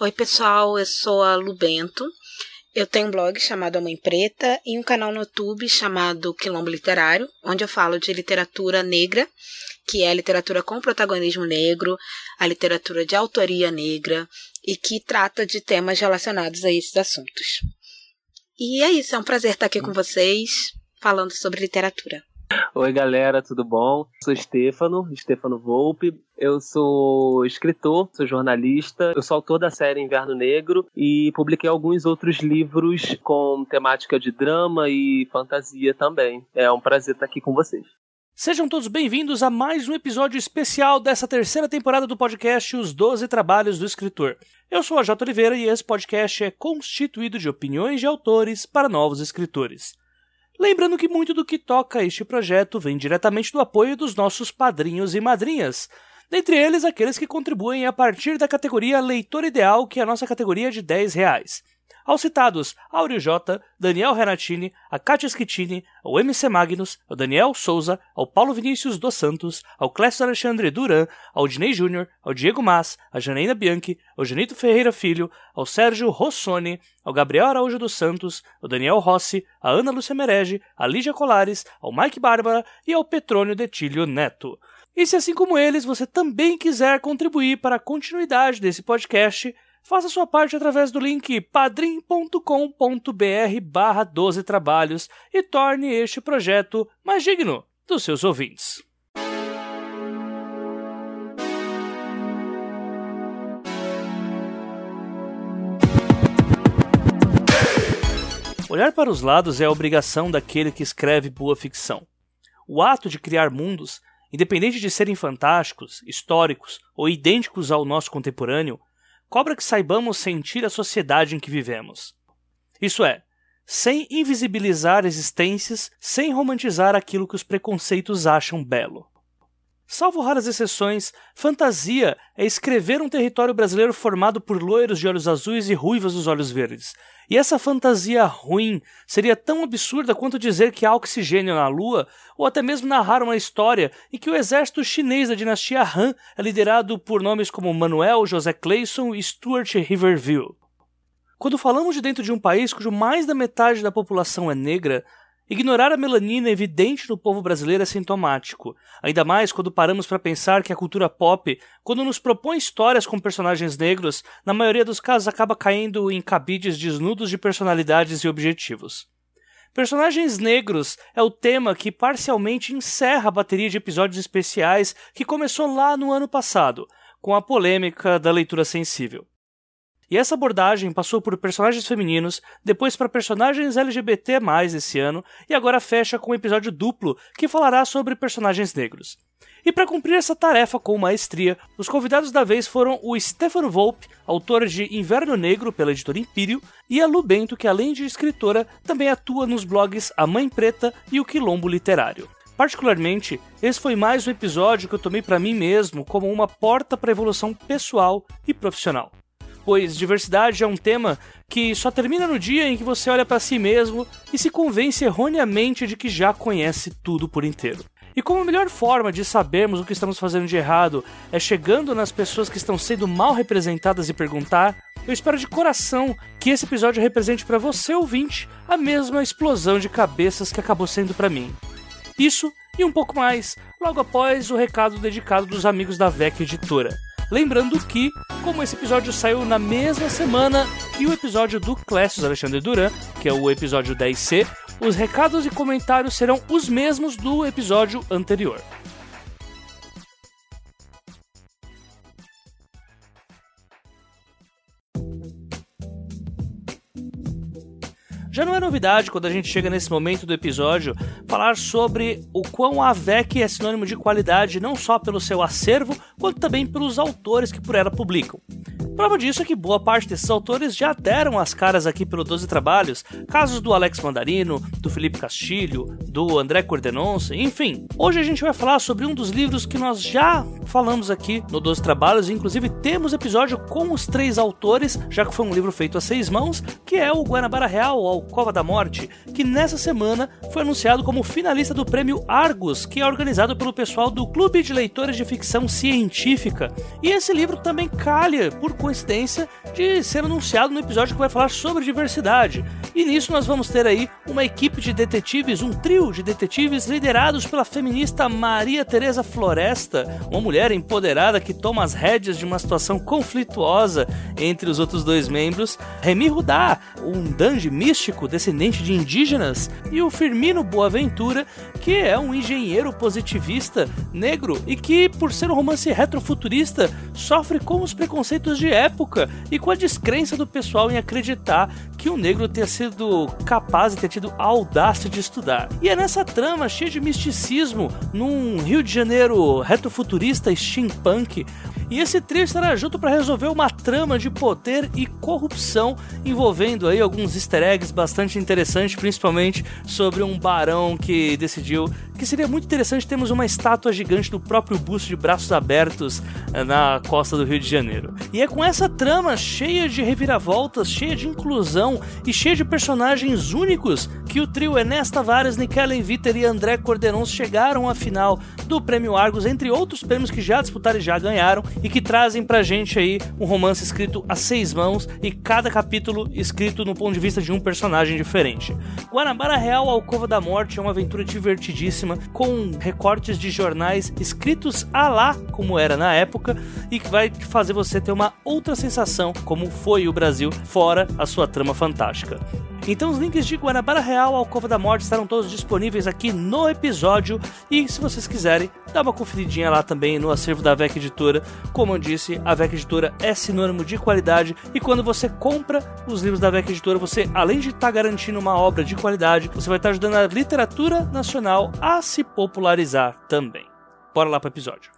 Oi, pessoal, eu sou a Lu Bento. Eu tenho um blog chamado A Mãe Preta e um canal no YouTube chamado Quilombo Literário, onde eu falo de literatura negra, que é a literatura com protagonismo negro, a literatura de autoria negra e que trata de temas relacionados a esses assuntos. E é isso, é um prazer estar aqui com vocês falando sobre literatura. Oi, galera, tudo bom? Sou Stefano, Stefano Volpe. Eu sou escritor, sou jornalista, eu sou autor da série Inverno Negro e publiquei alguns outros livros com temática de drama e fantasia também. É um prazer estar aqui com vocês. Sejam todos bem-vindos a mais um episódio especial dessa terceira temporada do podcast Os Doze Trabalhos do Escritor. Eu sou a J. Oliveira e esse podcast é constituído de opiniões de autores para novos escritores. Lembrando que muito do que toca este projeto vem diretamente do apoio dos nossos padrinhos e madrinhas, dentre eles aqueles que contribuem a partir da categoria Leitor Ideal, que é a nossa categoria de 10 reais. Aos citados Áureo J, Daniel Renatini, a Kátia Schittini, ao MC Magnus, ao Daniel Souza, ao Paulo Vinícius dos Santos, ao Clécio Alexandre Duran, ao Dinei Júnior, ao Diego Mas, a Janaína Bianchi, ao Janito Ferreira Filho, ao Sérgio Rossoni, ao Gabriel Araújo dos Santos, ao Daniel Rossi, a Ana Lúcia Merege, a Lígia Colares, ao Mike Bárbara e ao Petrônio Detílio Neto. E se assim como eles você também quiser contribuir para a continuidade desse podcast, Faça sua parte através do link padrim.com.br barra 12 trabalhos e torne este projeto mais digno dos seus ouvintes. Olhar para os lados é a obrigação daquele que escreve boa ficção. O ato de criar mundos, independente de serem fantásticos, históricos ou idênticos ao nosso contemporâneo, cobra que saibamos sentir a sociedade em que vivemos. Isso é, sem invisibilizar existências, sem romantizar aquilo que os preconceitos acham belo. Salvo raras exceções, fantasia é escrever um território brasileiro formado por loiros de olhos azuis e ruivas dos olhos verdes. E essa fantasia ruim seria tão absurda quanto dizer que há oxigênio na Lua, ou até mesmo narrar uma história em que o exército chinês da dinastia Han é liderado por nomes como Manuel José Clayson e Stuart Riverville. Quando falamos de dentro de um país cujo mais da metade da população é negra, Ignorar a melanina evidente no povo brasileiro é sintomático, ainda mais quando paramos para pensar que a cultura pop, quando nos propõe histórias com personagens negros, na maioria dos casos acaba caindo em cabides desnudos de personalidades e objetivos. Personagens negros é o tema que parcialmente encerra a bateria de episódios especiais que começou lá no ano passado, com a polêmica da leitura sensível. E essa abordagem passou por personagens femininos, depois para personagens LGBT esse ano, e agora fecha com um episódio duplo que falará sobre personagens negros. E para cumprir essa tarefa com maestria, os convidados da vez foram o Stefano Volpe, autor de Inverno Negro pela editora Império, e a Lu Bento, que além de escritora, também atua nos blogs A Mãe Preta e o Quilombo Literário. Particularmente, esse foi mais um episódio que eu tomei para mim mesmo como uma porta para evolução pessoal e profissional pois diversidade é um tema que só termina no dia em que você olha para si mesmo e se convence erroneamente de que já conhece tudo por inteiro. E como a melhor forma de sabermos o que estamos fazendo de errado é chegando nas pessoas que estão sendo mal representadas e perguntar, eu espero de coração que esse episódio represente para você ouvinte a mesma explosão de cabeças que acabou sendo para mim. Isso e um pouco mais logo após o recado dedicado dos amigos da VEC Editora. Lembrando que, como esse episódio saiu na mesma semana que o episódio do Clécio Alexandre Duran, que é o episódio 10C, os recados e comentários serão os mesmos do episódio anterior. Já não é novidade quando a gente chega nesse momento do episódio falar sobre o quão a AVEC é sinônimo de qualidade não só pelo seu acervo, quanto também pelos autores que por ela publicam. Prova disso é que boa parte desses autores já deram as caras aqui pelo 12 Trabalhos, casos do Alex Mandarino, do Felipe Castilho, do André Cordenonce, enfim. Hoje a gente vai falar sobre um dos livros que nós já falamos aqui no 12 Trabalhos, inclusive temos episódio com os três autores, já que foi um livro feito a seis mãos, que é o Guanabara Real, ou Cova da Morte, que nessa semana foi anunciado como finalista do prêmio Argus, que é organizado pelo pessoal do Clube de Leitores de Ficção Científica. E esse livro também calha por coincidência de ser anunciado no episódio que vai falar sobre diversidade. E nisso nós vamos ter aí uma equipe de detetives, um trio de detetives liderados pela feminista Maria Teresa Floresta, uma mulher empoderada que toma as rédeas de uma situação conflituosa entre os outros dois membros, Remy Rudá, um dange místico descendente de indígenas, e o Firmino Boaventura, que é um engenheiro positivista negro e que, por ser um romance retrofuturista, sofre com os preconceitos de época e com a descrença do pessoal em acreditar que o negro tenha sido capaz e ter tido a audácia de estudar. E é nessa trama cheia de misticismo, num Rio de Janeiro retrofuturista steampunk, e esse trio estará junto para resolver uma trama de poder e corrupção envolvendo aí alguns easter eggs bastante interessantes, principalmente sobre um barão que decidiu que seria muito interessante termos uma estátua gigante do próprio busto de braços abertos eh, na costa do Rio de Janeiro. E é com essa trama cheia de reviravoltas, cheia de inclusão e cheia de personagens únicos que o trio Enes Tavares, Nikelen Viter e André Corderon chegaram à final do Prêmio Argos, entre outros prêmios que já disputaram e já ganharam, e que trazem pra gente aí um romance escrito a seis mãos e cada capítulo escrito no ponto de vista de um personagem diferente. Guanabara Real Alcova da Morte é uma aventura divertidíssima, com recortes de jornais escritos a lá, como era na época, e que vai fazer você ter uma outra sensação, como foi o Brasil, fora a sua trama fantástica. Então os links de Guanabara Real ao Cova da Morte estarão todos disponíveis aqui no episódio e se vocês quiserem, dá uma conferidinha lá também no acervo da VEC Editora. Como eu disse, a VEC Editora é sinônimo de qualidade e quando você compra os livros da VEC Editora, você além de estar tá garantindo uma obra de qualidade, você vai estar tá ajudando a literatura nacional a se popularizar também. Bora lá para o episódio.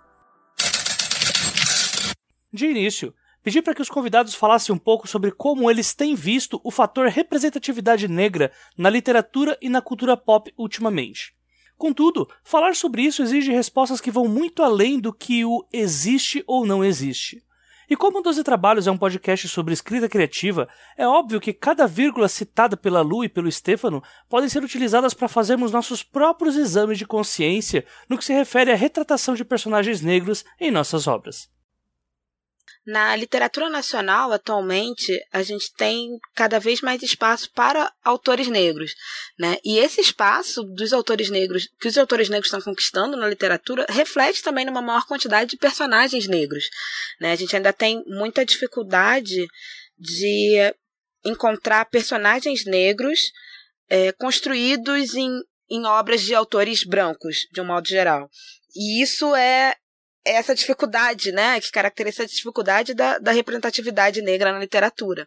De início, pedi para que os convidados falassem um pouco sobre como eles têm visto o fator representatividade negra na literatura e na cultura pop ultimamente. Contudo, falar sobre isso exige respostas que vão muito além do que o existe ou não existe. E como o 12 Trabalhos é um podcast sobre escrita criativa, é óbvio que cada vírgula citada pela Lu e pelo Stefano podem ser utilizadas para fazermos nossos próprios exames de consciência no que se refere à retratação de personagens negros em nossas obras. Na literatura nacional, atualmente, a gente tem cada vez mais espaço para autores negros, né? E esse espaço dos autores negros, que os autores negros estão conquistando na literatura, reflete também numa maior quantidade de personagens negros, né? A gente ainda tem muita dificuldade de encontrar personagens negros é, construídos em, em obras de autores brancos, de um modo geral. E isso é essa dificuldade, né, que caracteriza a dificuldade da, da representatividade negra na literatura.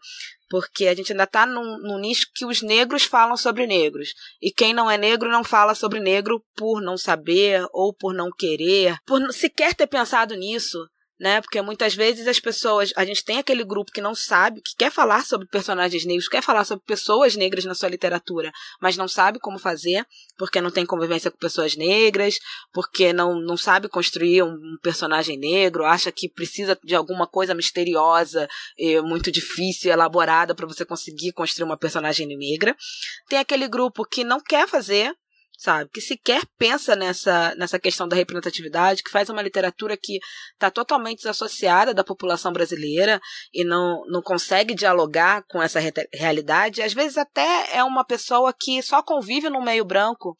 Porque a gente ainda está num, num, nicho que os negros falam sobre negros. E quem não é negro não fala sobre negro por não saber ou por não querer, por sequer ter pensado nisso né? Porque muitas vezes as pessoas, a gente tem aquele grupo que não sabe, que quer falar sobre personagens negros, quer falar sobre pessoas negras na sua literatura, mas não sabe como fazer, porque não tem convivência com pessoas negras, porque não, não sabe construir um, personagem negro, acha que precisa de alguma coisa misteriosa, e muito difícil, elaborada para você conseguir construir uma personagem negra. Tem aquele grupo que não quer fazer, sabe? Que sequer pensa nessa, nessa questão da representatividade, que faz uma literatura que está totalmente desassociada da população brasileira e não, não consegue dialogar com essa re realidade. Às vezes até é uma pessoa que só convive no meio branco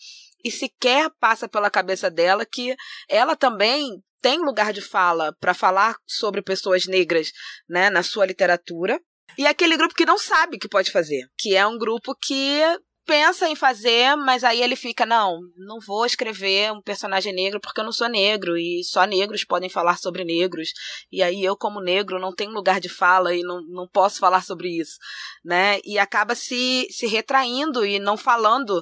e sequer passa pela cabeça dela que ela também tem lugar de fala para falar sobre pessoas negras né, na sua literatura. E aquele grupo que não sabe que pode fazer, que é um grupo que pensa em fazer, mas aí ele fica, não, não vou escrever um personagem negro porque eu não sou negro e só negros podem falar sobre negros. E aí eu, como negro, não tenho lugar de fala e não, não posso falar sobre isso, né? E acaba se, se retraindo e não falando,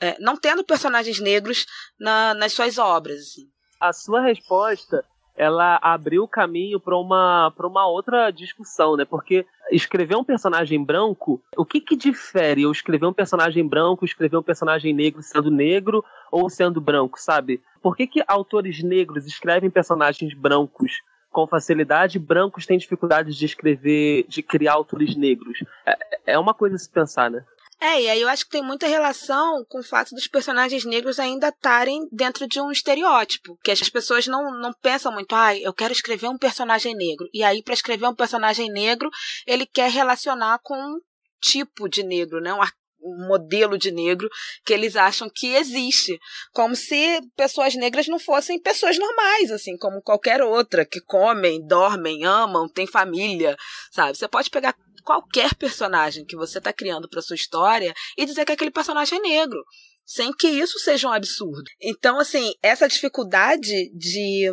é, não tendo personagens negros na, nas suas obras. Assim. A sua resposta ela abriu o caminho para uma, uma outra discussão, né? Porque escrever um personagem branco, o que que difere eu escrever um personagem branco, escrever um personagem negro sendo negro ou sendo branco, sabe? Por que que autores negros escrevem personagens brancos com facilidade, brancos têm dificuldade de escrever, de criar autores negros? É, é uma coisa a se pensar, né? É, e aí eu acho que tem muita relação com o fato dos personagens negros ainda estarem dentro de um estereótipo. Que as pessoas não, não pensam muito, ah, eu quero escrever um personagem negro. E aí, para escrever um personagem negro, ele quer relacionar com um tipo de negro, né? Um, um modelo de negro que eles acham que existe, como se pessoas negras não fossem pessoas normais, assim, como qualquer outra, que comem, dormem, amam, têm família, sabe? Você pode pegar qualquer personagem que você está criando para sua história e dizer que aquele personagem é negro sem que isso seja um absurdo. Então, assim, essa dificuldade de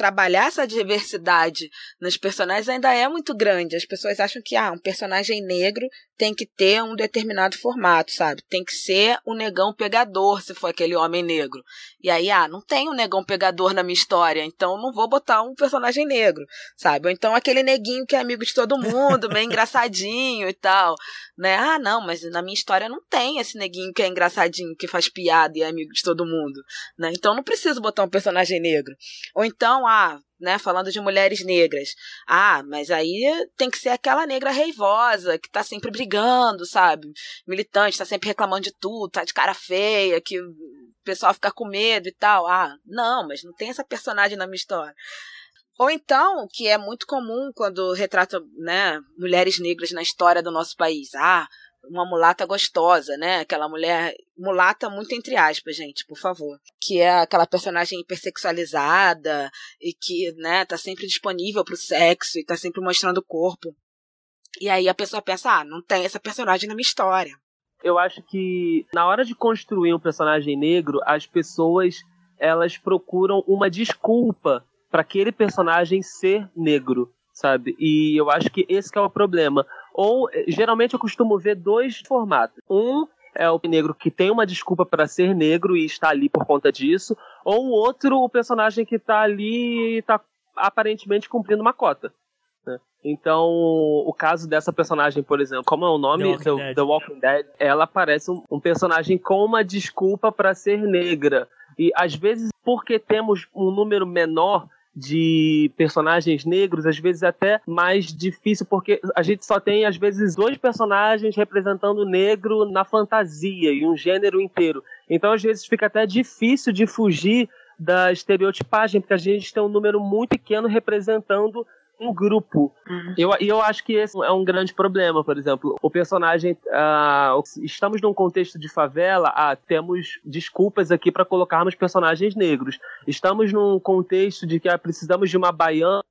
trabalhar essa diversidade nos personagens ainda é muito grande. As pessoas acham que ah, um personagem negro tem que ter um determinado formato, sabe? Tem que ser o um negão pegador, se for aquele homem negro. E aí, ah, não tem um negão pegador na minha história, então não vou botar um personagem negro, sabe? Ou então aquele neguinho que é amigo de todo mundo, bem engraçadinho e tal, né? Ah, não, mas na minha história não tem esse neguinho que é engraçadinho, que faz piada e é amigo de todo mundo, né? Então não preciso botar um personagem negro. Ou então, ah, né, falando de mulheres negras. Ah, mas aí tem que ser aquela negra reivosa, que tá sempre brigando, sabe? Militante, tá sempre reclamando de tudo, tá de cara feia, que o pessoal fica com medo e tal. Ah, não, mas não tem essa personagem na minha história. Ou então, que é muito comum quando retrata, né, mulheres negras na história do nosso país. Ah, uma mulata gostosa, né? Aquela mulher mulata muito entre aspas, gente, por favor, que é aquela personagem hipersexualizada e que, né, tá sempre disponível pro sexo e tá sempre mostrando o corpo. E aí a pessoa pensa, ah, não tem essa personagem na minha história. Eu acho que na hora de construir um personagem negro, as pessoas elas procuram uma desculpa para aquele personagem ser negro, sabe? E eu acho que esse que é o problema. Ou, geralmente, eu costumo ver dois formatos. Um é o negro que tem uma desculpa para ser negro e está ali por conta disso, ou o outro, o personagem que está ali e está aparentemente cumprindo uma cota. Né? Então, o caso dessa personagem, por exemplo, como é o nome? The Walking, The, The Walking Dead. Ela parece um, um personagem com uma desculpa para ser negra. E às vezes, porque temos um número menor de personagens negros, às vezes até mais difícil, porque a gente só tem, às vezes, dois personagens representando o negro na fantasia e um gênero inteiro. Então, às vezes, fica até difícil de fugir da estereotipagem, porque a gente tem um número muito pequeno representando um grupo. Uhum. Eu, e eu acho que esse é um grande problema, por exemplo. O personagem. Uh, estamos num contexto de favela, ah, temos desculpas aqui para colocarmos personagens negros. Estamos num contexto de que ah, precisamos de uma baiana,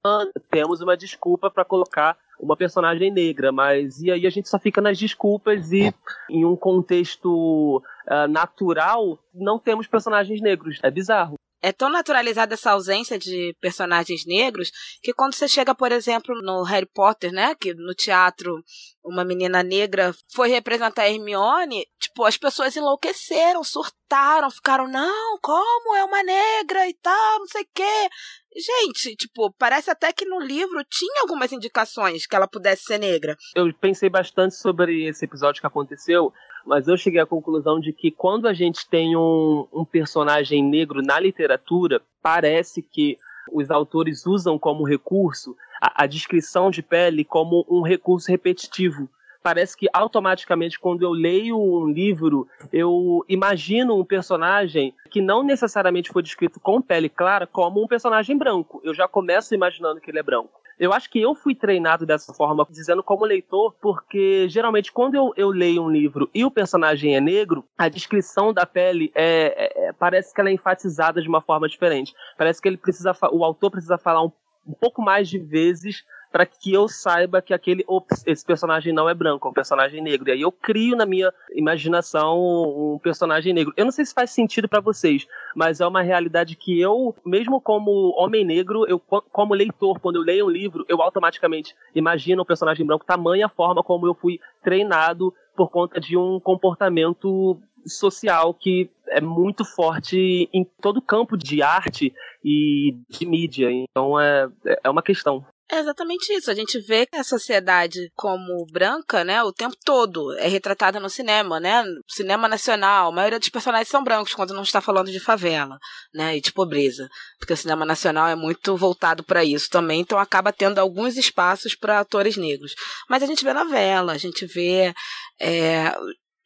temos uma desculpa para colocar uma personagem negra, mas e aí a gente só fica nas desculpas e em um contexto uh, natural não temos personagens negros. É bizarro é tão naturalizada essa ausência de personagens negros que quando você chega, por exemplo, no Harry Potter, né, que no teatro uma menina negra foi representar a Hermione, tipo, as pessoas enlouqueceram, surtaram, ficaram, não, como é uma negra e tal, não sei o quê. Gente, tipo, parece até que no livro tinha algumas indicações que ela pudesse ser negra. Eu pensei bastante sobre esse episódio que aconteceu, mas eu cheguei à conclusão de que quando a gente tem um, um personagem negro na literatura, parece que os autores usam como recurso a, a descrição de pele como um recurso repetitivo parece que automaticamente quando eu leio um livro, eu imagino um personagem que não necessariamente foi descrito com pele clara como um personagem branco. Eu já começo imaginando que ele é branco. Eu acho que eu fui treinado dessa forma, dizendo como leitor, porque geralmente quando eu, eu leio um livro e o personagem é negro, a descrição da pele é, é, é parece que ela é enfatizada de uma forma diferente. Parece que ele precisa, o autor precisa falar um, um pouco mais de vezes para que eu saiba que aquele ops, esse personagem não é branco, é um personagem negro. E aí eu crio na minha imaginação um personagem negro. Eu não sei se faz sentido para vocês, mas é uma realidade que eu, mesmo como homem negro, eu como leitor, quando eu leio um livro, eu automaticamente imagino um personagem branco, tamanha forma como eu fui treinado por conta de um comportamento social que é muito forte em todo campo de arte e de mídia. Então é, é uma questão. É exatamente isso. A gente vê a sociedade como branca, né, o tempo todo. É retratada no cinema, né? Cinema nacional. A maioria dos personagens são brancos quando não está falando de favela, né, e de pobreza. Porque o cinema nacional é muito voltado para isso também, então acaba tendo alguns espaços para atores negros. Mas a gente vê novela, a gente vê é,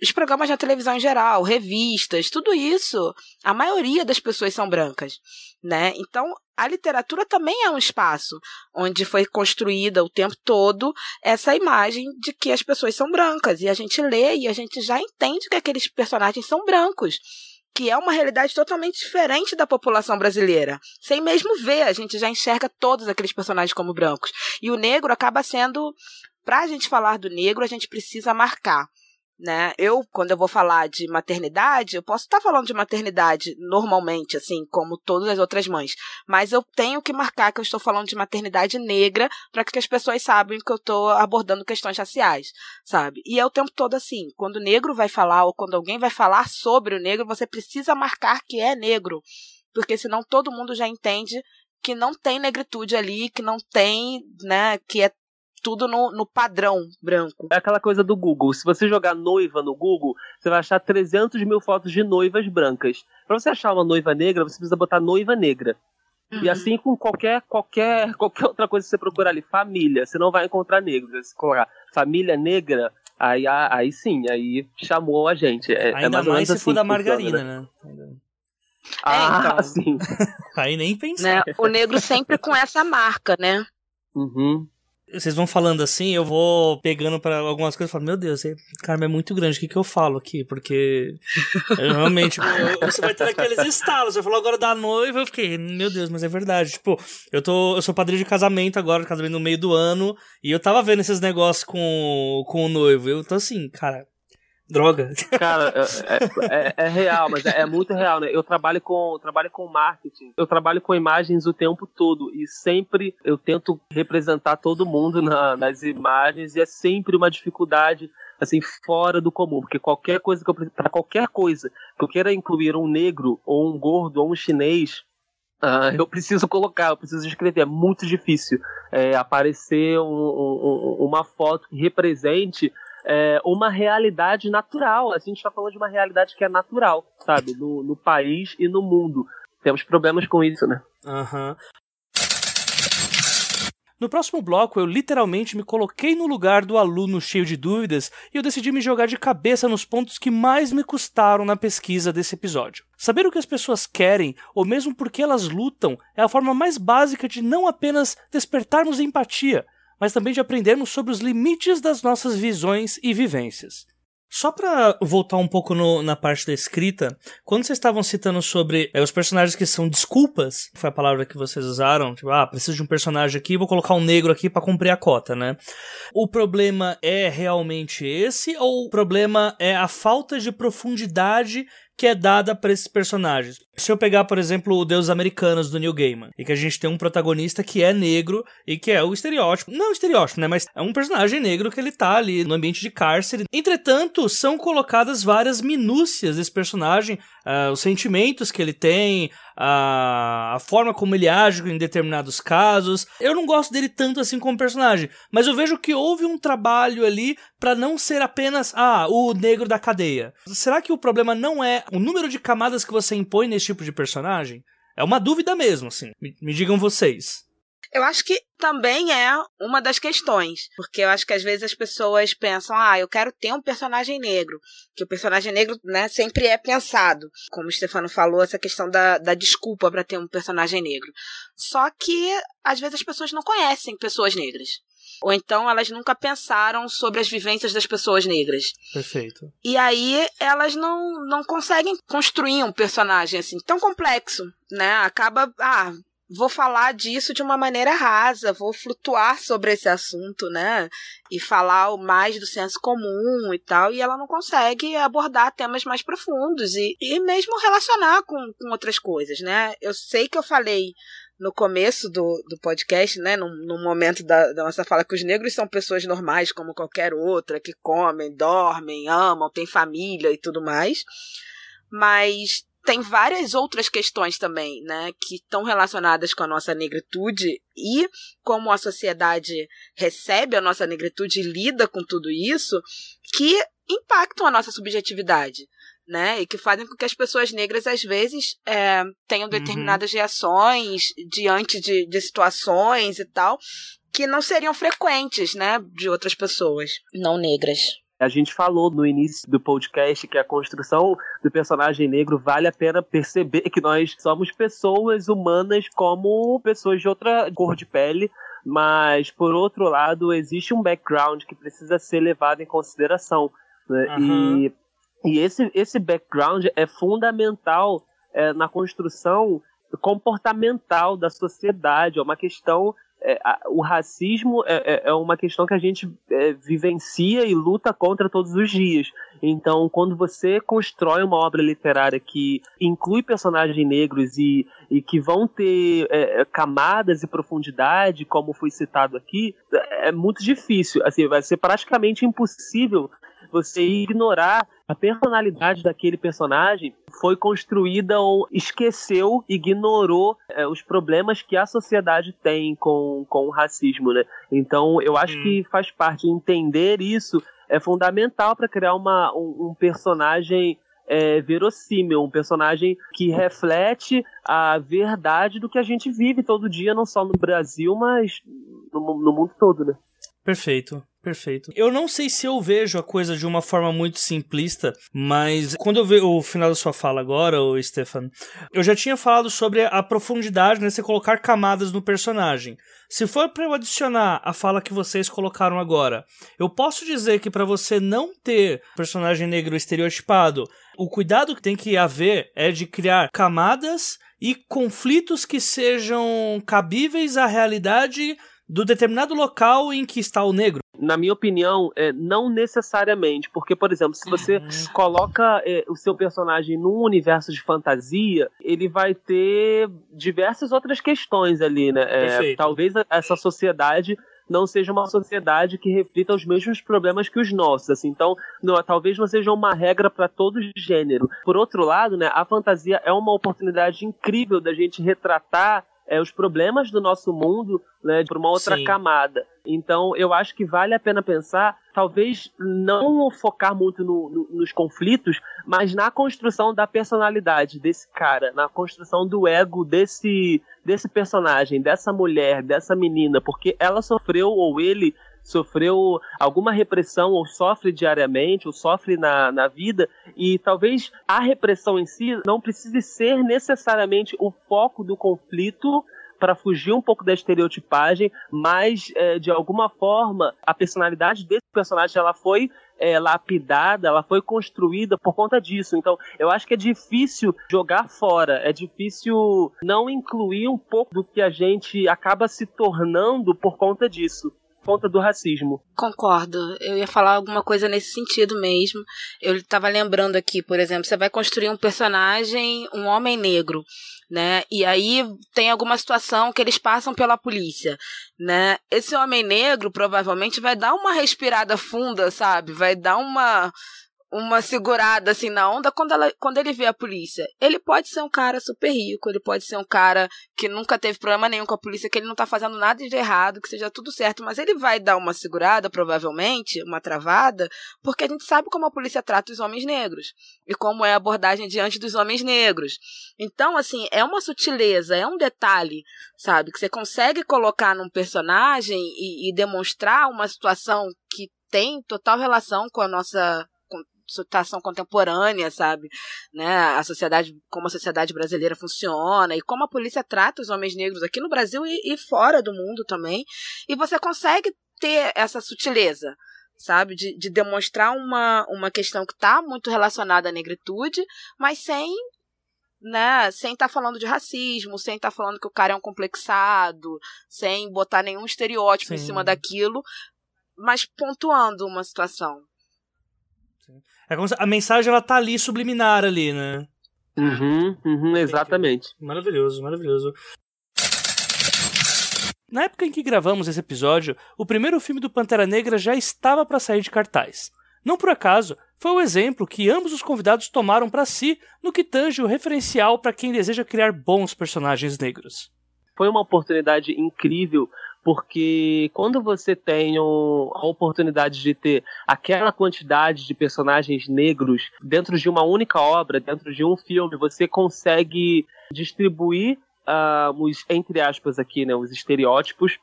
os programas na televisão em geral, revistas, tudo isso, a maioria das pessoas são brancas, né? Então, a literatura também é um espaço onde foi construída o tempo todo essa imagem de que as pessoas são brancas e a gente lê e a gente já entende que aqueles personagens são brancos que é uma realidade totalmente diferente da população brasileira. Sem mesmo ver, a gente já enxerga todos aqueles personagens como brancos. E o negro acaba sendo. Para a gente falar do negro, a gente precisa marcar né? Eu, quando eu vou falar de maternidade, eu posso estar falando de maternidade normalmente, assim, como todas as outras mães, mas eu tenho que marcar que eu estou falando de maternidade negra para que as pessoas saibam que eu estou abordando questões raciais, sabe? E é o tempo todo assim, quando o negro vai falar ou quando alguém vai falar sobre o negro, você precisa marcar que é negro, porque senão todo mundo já entende que não tem negritude ali, que não tem, né, que é tudo no, no padrão branco. É aquela coisa do Google. Se você jogar noiva no Google, você vai achar 300 mil fotos de noivas brancas. Para você achar uma noiva negra, você precisa botar noiva negra. Uhum. E assim com qualquer, qualquer, qualquer outra coisa que você procurar ali, família, você não vai encontrar negros. Se colocar família negra, aí, aí sim, aí chamou a gente. É, é Ainda é mais, mais se assim for da margarina, né? né? Ah, é, então. sim. aí nem pensar. Né? O negro sempre com essa marca, né? Uhum vocês vão falando assim, eu vou pegando para algumas coisas e falo, meu Deus, esse é muito grande, o que, que eu falo aqui? Porque eu, realmente, eu, você vai ter aqueles estalos. Você falou agora da noiva, eu fiquei, meu Deus, mas é verdade. Tipo, eu tô. Eu sou padrinho de casamento agora, casamento no meio do ano, e eu tava vendo esses negócios com, com o noivo. Eu tô assim, cara, Droga. Cara, é, é, é, é real, mas é, é, muito real, né? Eu trabalho com trabalho com marketing, eu trabalho com imagens o tempo todo e sempre eu tento representar todo mundo na, nas imagens e é sempre uma dificuldade assim fora do comum, porque qualquer coisa que eu para qualquer coisa que eu queira incluir um negro ou um gordo ou um chinês Uh, eu preciso colocar, eu preciso escrever. É muito difícil é, aparecer um, um, uma foto que represente é, uma realidade natural. A gente está falando de uma realidade que é natural, sabe? No, no país e no mundo. Temos problemas com isso, né? Aham. Uhum. No próximo bloco, eu literalmente me coloquei no lugar do aluno cheio de dúvidas e eu decidi me jogar de cabeça nos pontos que mais me custaram na pesquisa desse episódio. Saber o que as pessoas querem, ou mesmo por que elas lutam, é a forma mais básica de não apenas despertarmos empatia, mas também de aprendermos sobre os limites das nossas visões e vivências. Só para voltar um pouco no, na parte da escrita, quando vocês estavam citando sobre é, os personagens que são desculpas, foi a palavra que vocês usaram, tipo, ah, preciso de um personagem aqui, vou colocar um negro aqui para cumprir a cota, né? O problema é realmente esse ou o problema é a falta de profundidade que é dada para esses personagens. Se eu pegar, por exemplo, o Deus Americanos do Neil Gaiman, e que a gente tem um protagonista que é negro e que é o estereótipo, não o estereótipo, né, mas é um personagem negro que ele tá ali no ambiente de cárcere. Entretanto, são colocadas várias minúcias desse personagem, uh, os sentimentos que ele tem, a, a forma como ele age em determinados casos. Eu não gosto dele tanto assim como personagem, mas eu vejo que houve um trabalho ali para não ser apenas ah, o negro da cadeia. Será que o problema não é o número de camadas que você impõe nesse tipo de personagem? É uma dúvida mesmo, assim. Me, me digam vocês. Eu acho que também é uma das questões, porque eu acho que às vezes as pessoas pensam, ah, eu quero ter um personagem negro, que o personagem negro, né, sempre é pensado, como o Stefano falou, essa questão da, da desculpa para ter um personagem negro. Só que às vezes as pessoas não conhecem pessoas negras. Ou então elas nunca pensaram sobre as vivências das pessoas negras. Perfeito. E aí elas não, não conseguem construir um personagem assim tão complexo, né? Acaba, ah, vou falar disso de uma maneira rasa, vou flutuar sobre esse assunto, né? E falar mais do senso comum e tal, e ela não consegue abordar temas mais profundos e, e mesmo relacionar com, com outras coisas, né? Eu sei que eu falei no começo do, do podcast, né, no, no momento da, da, nossa fala, que os negros são pessoas normais como qualquer outra, que comem, dormem, amam, têm família e tudo mais. Mas tem várias outras questões também, né, que estão relacionadas com a nossa negritude e como a sociedade recebe a nossa negritude e lida com tudo isso, que impactam a nossa subjetividade. Né, e que fazem com que as pessoas negras, às vezes, é, tenham uhum. determinadas uhum. reações diante de, de situações e tal, que não seriam frequentes, né, de outras pessoas não negras. A gente falou no início do podcast que a construção do personagem negro vale a pena perceber que nós somos pessoas humanas como pessoas de outra cor de pele, mas por outro lado existe um background que precisa ser levado em consideração. Né? Uhum. E, e esse, esse background é fundamental é, na construção comportamental da sociedade, é uma questão é, o racismo é, é, é, uma questão que a gente é, vivencia e luta contra todos os dias. Então, quando você constrói uma obra literária que inclui personagens negros e, e que vão ter é, camadas e profundidade, como foi citado aqui, é muito difícil. Assim, vai ser praticamente impossível você ignorar a personalidade daquele personagem foi construída ou esqueceu, ignorou é, os problemas que a sociedade tem com, com o racismo, né? Então eu acho hum. que faz parte entender isso é fundamental para criar uma, um, um personagem é, verossímil, um personagem que reflete a verdade do que a gente vive todo dia, não só no Brasil, mas no, no mundo todo, né? Perfeito. Perfeito. Eu não sei se eu vejo a coisa de uma forma muito simplista, mas quando eu vejo o final da sua fala agora, o Stefan, eu já tinha falado sobre a profundidade, né? Você colocar camadas no personagem. Se for para eu adicionar a fala que vocês colocaram agora, eu posso dizer que para você não ter personagem negro estereotipado, o cuidado que tem que haver é de criar camadas e conflitos que sejam cabíveis à realidade do determinado local em que está o negro? Na minha opinião, é, não necessariamente, porque, por exemplo, se você uhum. coloca é, o seu personagem num universo de fantasia, ele vai ter diversas outras questões ali, né? É, talvez essa sociedade não seja uma sociedade que reflita os mesmos problemas que os nossos, assim. Então, não, talvez não seja uma regra para todo gênero. Por outro lado, né, a fantasia é uma oportunidade incrível da gente retratar é, os problemas do nosso mundo né, por uma outra Sim. camada. Então, eu acho que vale a pena pensar, talvez não focar muito no, no, nos conflitos, mas na construção da personalidade desse cara, na construção do ego desse, desse personagem, dessa mulher, dessa menina, porque ela sofreu ou ele sofreu alguma repressão ou sofre diariamente ou sofre na, na vida e talvez a repressão em si não precise ser necessariamente o foco do conflito para fugir um pouco da estereotipagem, mas é, de alguma forma a personalidade desse personagem ela foi é, lapidada, ela foi construída por conta disso. Então, eu acho que é difícil jogar fora, é difícil não incluir um pouco do que a gente acaba se tornando por conta disso conta do racismo. Concordo. Eu ia falar alguma coisa nesse sentido mesmo. Eu estava lembrando aqui, por exemplo, você vai construir um personagem, um homem negro, né? E aí tem alguma situação que eles passam pela polícia, né? Esse homem negro provavelmente vai dar uma respirada funda, sabe? Vai dar uma uma segurada assim na onda quando, ela, quando ele vê a polícia. Ele pode ser um cara super rico, ele pode ser um cara que nunca teve problema nenhum com a polícia, que ele não tá fazendo nada de errado, que seja tudo certo, mas ele vai dar uma segurada, provavelmente, uma travada, porque a gente sabe como a polícia trata os homens negros e como é a abordagem diante dos homens negros. Então, assim, é uma sutileza, é um detalhe, sabe, que você consegue colocar num personagem e, e demonstrar uma situação que tem total relação com a nossa situação contemporânea, sabe? Né? A sociedade, como a sociedade brasileira funciona e como a polícia trata os homens negros aqui no Brasil e, e fora do mundo também. E você consegue ter essa sutileza, sabe? De, de demonstrar uma, uma questão que está muito relacionada à negritude, mas sem né, sem estar tá falando de racismo, sem estar tá falando que o cara é um complexado, sem botar nenhum estereótipo Sim. em cima daquilo, mas pontuando uma situação, é como se a mensagem ela tá ali subliminar ali, né? Uhum, uhum, exatamente. Maravilhoso, maravilhoso. Na época em que gravamos esse episódio, o primeiro filme do Pantera Negra já estava para sair de cartaz. Não por acaso, foi o exemplo que ambos os convidados tomaram para si no que tange o referencial para quem deseja criar bons personagens negros. Foi uma oportunidade incrível porque quando você tem a oportunidade de ter aquela quantidade de personagens negros dentro de uma única obra, dentro de um filme, você consegue distribuir uh, os, entre aspas aqui, né, os estereótipos.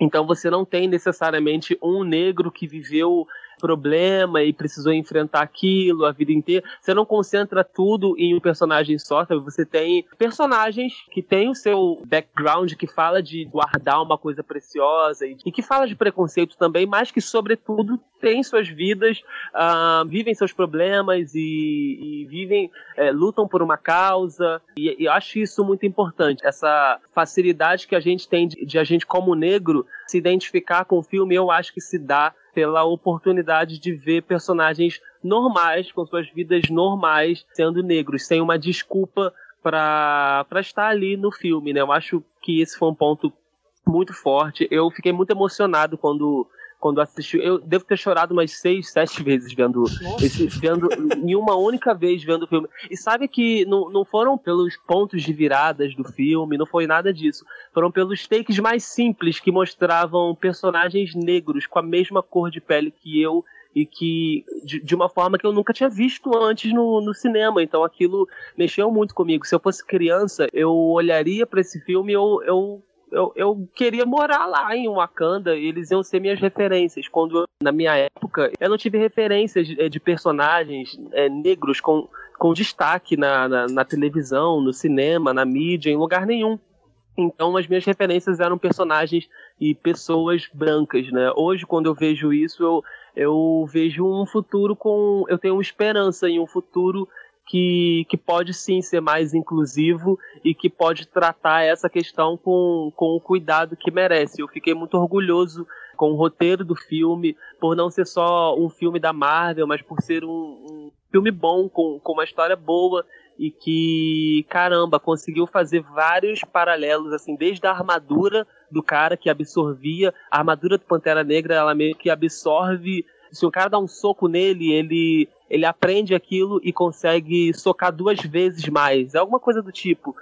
Então você não tem necessariamente um negro que viveu problema e precisou enfrentar aquilo a vida inteira. Você não concentra tudo em um personagem só, sabe? Você tem personagens que têm o seu background, que fala de guardar uma coisa preciosa e, que fala de preconceito também, mas que, sobretudo, têm suas vidas, uh, vivem seus problemas e, e vivem, é, lutam por uma causa. E, e, eu acho isso muito importante. Essa facilidade que a gente tem de, de a gente, como negro, se identificar com o filme, eu acho que se dá pela oportunidade de ver personagens normais, com suas vidas normais, sendo negros, sem uma desculpa para estar ali no filme, né? Eu acho que esse foi um ponto muito forte. Eu fiquei muito emocionado quando quando assisti. Eu devo ter chorado umas seis, sete vezes vendo esse, vendo em uma única vez vendo o filme. E sabe que não, não foram pelos pontos de viradas do filme, não foi nada disso. Foram pelos takes mais simples que mostravam personagens negros com a mesma cor de pele que eu e que de, de, uma forma que eu nunca tinha visto antes no, no cinema. Então aquilo mexeu muito comigo. Se eu fosse criança, eu olharia para esse filme e eu, eu eu, eu queria morar lá em Wakanda e eles iam ser minhas referências. Quando, na minha época, eu não tive referências de, de personagens é, negros com, com destaque na, na, na televisão, no cinema, na mídia, em lugar nenhum. Então, as minhas referências eram personagens e pessoas brancas, né? Hoje, quando eu vejo isso, eu, eu vejo um futuro com. Eu tenho esperança em um futuro que, que pode sim ser mais inclusivo e que pode tratar essa questão com, com o cuidado que merece. Eu fiquei muito orgulhoso com o roteiro do filme, por não ser só um filme da Marvel, mas por ser um, um filme bom, com, com uma história boa e que, caramba, conseguiu fazer vários paralelos, assim, desde a armadura do cara que absorvia, a armadura do Pantera Negra, ela meio que absorve se o cara dá um soco nele, ele, ele aprende aquilo e consegue socar duas vezes mais. É alguma coisa do tipo.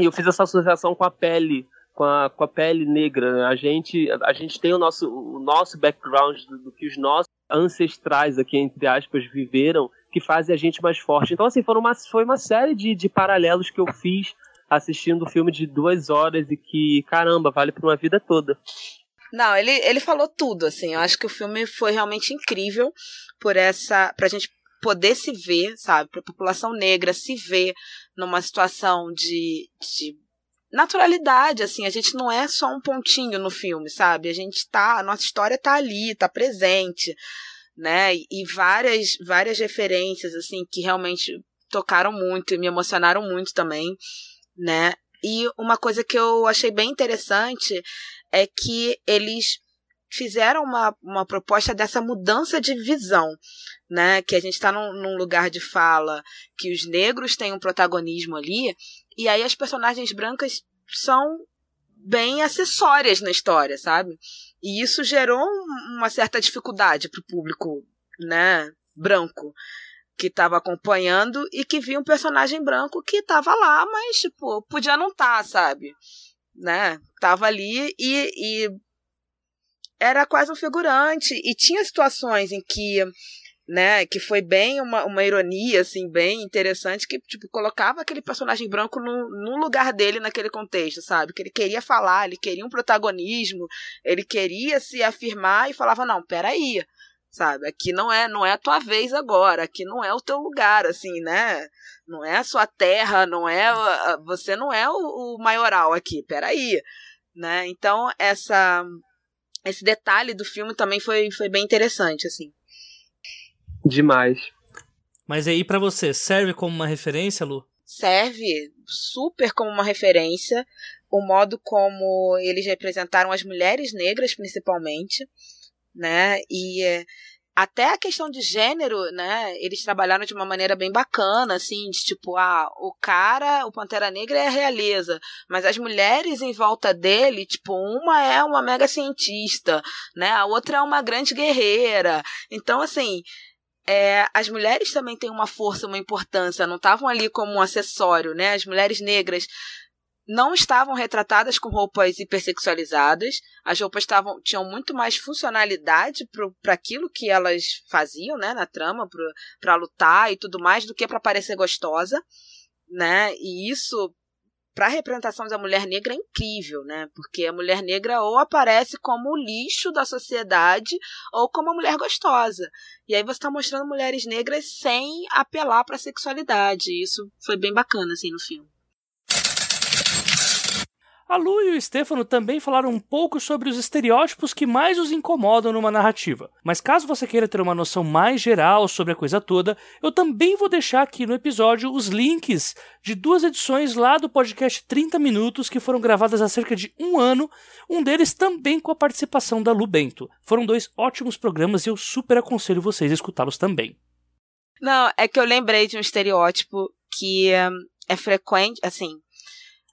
E eu fiz essa associação com a pele, com a, com a pele negra. Né? A gente, a gente tem o nosso, o nosso background do, do que os nossos ancestrais aqui, entre aspas, viveram, que fazem a gente mais forte. Então, assim, foram uma, foi uma série de, de paralelos que eu fiz assistindo o um filme de duas horas e que, caramba, vale por uma vida toda. Não, ele, ele falou tudo, assim. Eu acho que o filme foi realmente incrível por essa. pra gente poder se ver, sabe? Pra população negra se ver numa situação de, de naturalidade, assim. A gente não é só um pontinho no filme, sabe? A gente tá. A nossa história tá ali, tá presente, né? E várias, várias referências, assim, que realmente tocaram muito e me emocionaram muito também, né? E uma coisa que eu achei bem interessante é que eles fizeram uma, uma proposta dessa mudança de visão, né? Que a gente está num, num, lugar de fala que os negros têm um protagonismo ali, e aí as personagens brancas são bem acessórias na história, sabe? E isso gerou uma certa dificuldade para o público, né? Branco que estava acompanhando e que via um personagem branco que estava lá, mas tipo podia não estar, tá, sabe? Né? Tava ali e, e era quase um figurante. E tinha situações em que né, que foi bem uma, uma ironia, assim, bem interessante, que, tipo, colocava aquele personagem branco no, no lugar dele naquele contexto, sabe? Que ele queria falar, ele queria um protagonismo, ele queria se afirmar e falava, não, peraí, sabe? Aqui não é, não é a tua vez agora, aqui não é o teu lugar, assim, né? Não é a sua terra, não é, você não é o, o maioral aqui, peraí, né? Então, essa, esse detalhe do filme também foi, foi bem interessante, assim. Demais. Mas aí, para você, serve como uma referência, Lu? Serve super como uma referência. O modo como eles representaram as mulheres negras, principalmente né? E é, até a questão de gênero, né? Eles trabalharam de uma maneira bem bacana, assim, de tipo, ah, o cara, o Pantera Negra é a realeza, mas as mulheres em volta dele, tipo, uma é uma mega cientista, né? A outra é uma grande guerreira. Então, assim, é, as mulheres também têm uma força, uma importância, não estavam ali como um acessório, né? As mulheres negras não estavam retratadas com roupas hipersexualizadas. As roupas estavam, tinham muito mais funcionalidade para aquilo que elas faziam, né, na trama, para lutar e tudo mais, do que para parecer gostosa, né? E isso para a representação da mulher negra é incrível, né? Porque a mulher negra ou aparece como o lixo da sociedade ou como uma mulher gostosa. E aí você está mostrando mulheres negras sem apelar para a sexualidade. Isso foi bem bacana assim no filme. A Lu e o Stefano também falaram um pouco sobre os estereótipos que mais os incomodam numa narrativa. Mas caso você queira ter uma noção mais geral sobre a coisa toda, eu também vou deixar aqui no episódio os links de duas edições lá do podcast 30 Minutos que foram gravadas há cerca de um ano, um deles também com a participação da Lu Bento. Foram dois ótimos programas e eu super aconselho vocês a escutá-los também. Não, é que eu lembrei de um estereótipo que hum, é frequente, assim,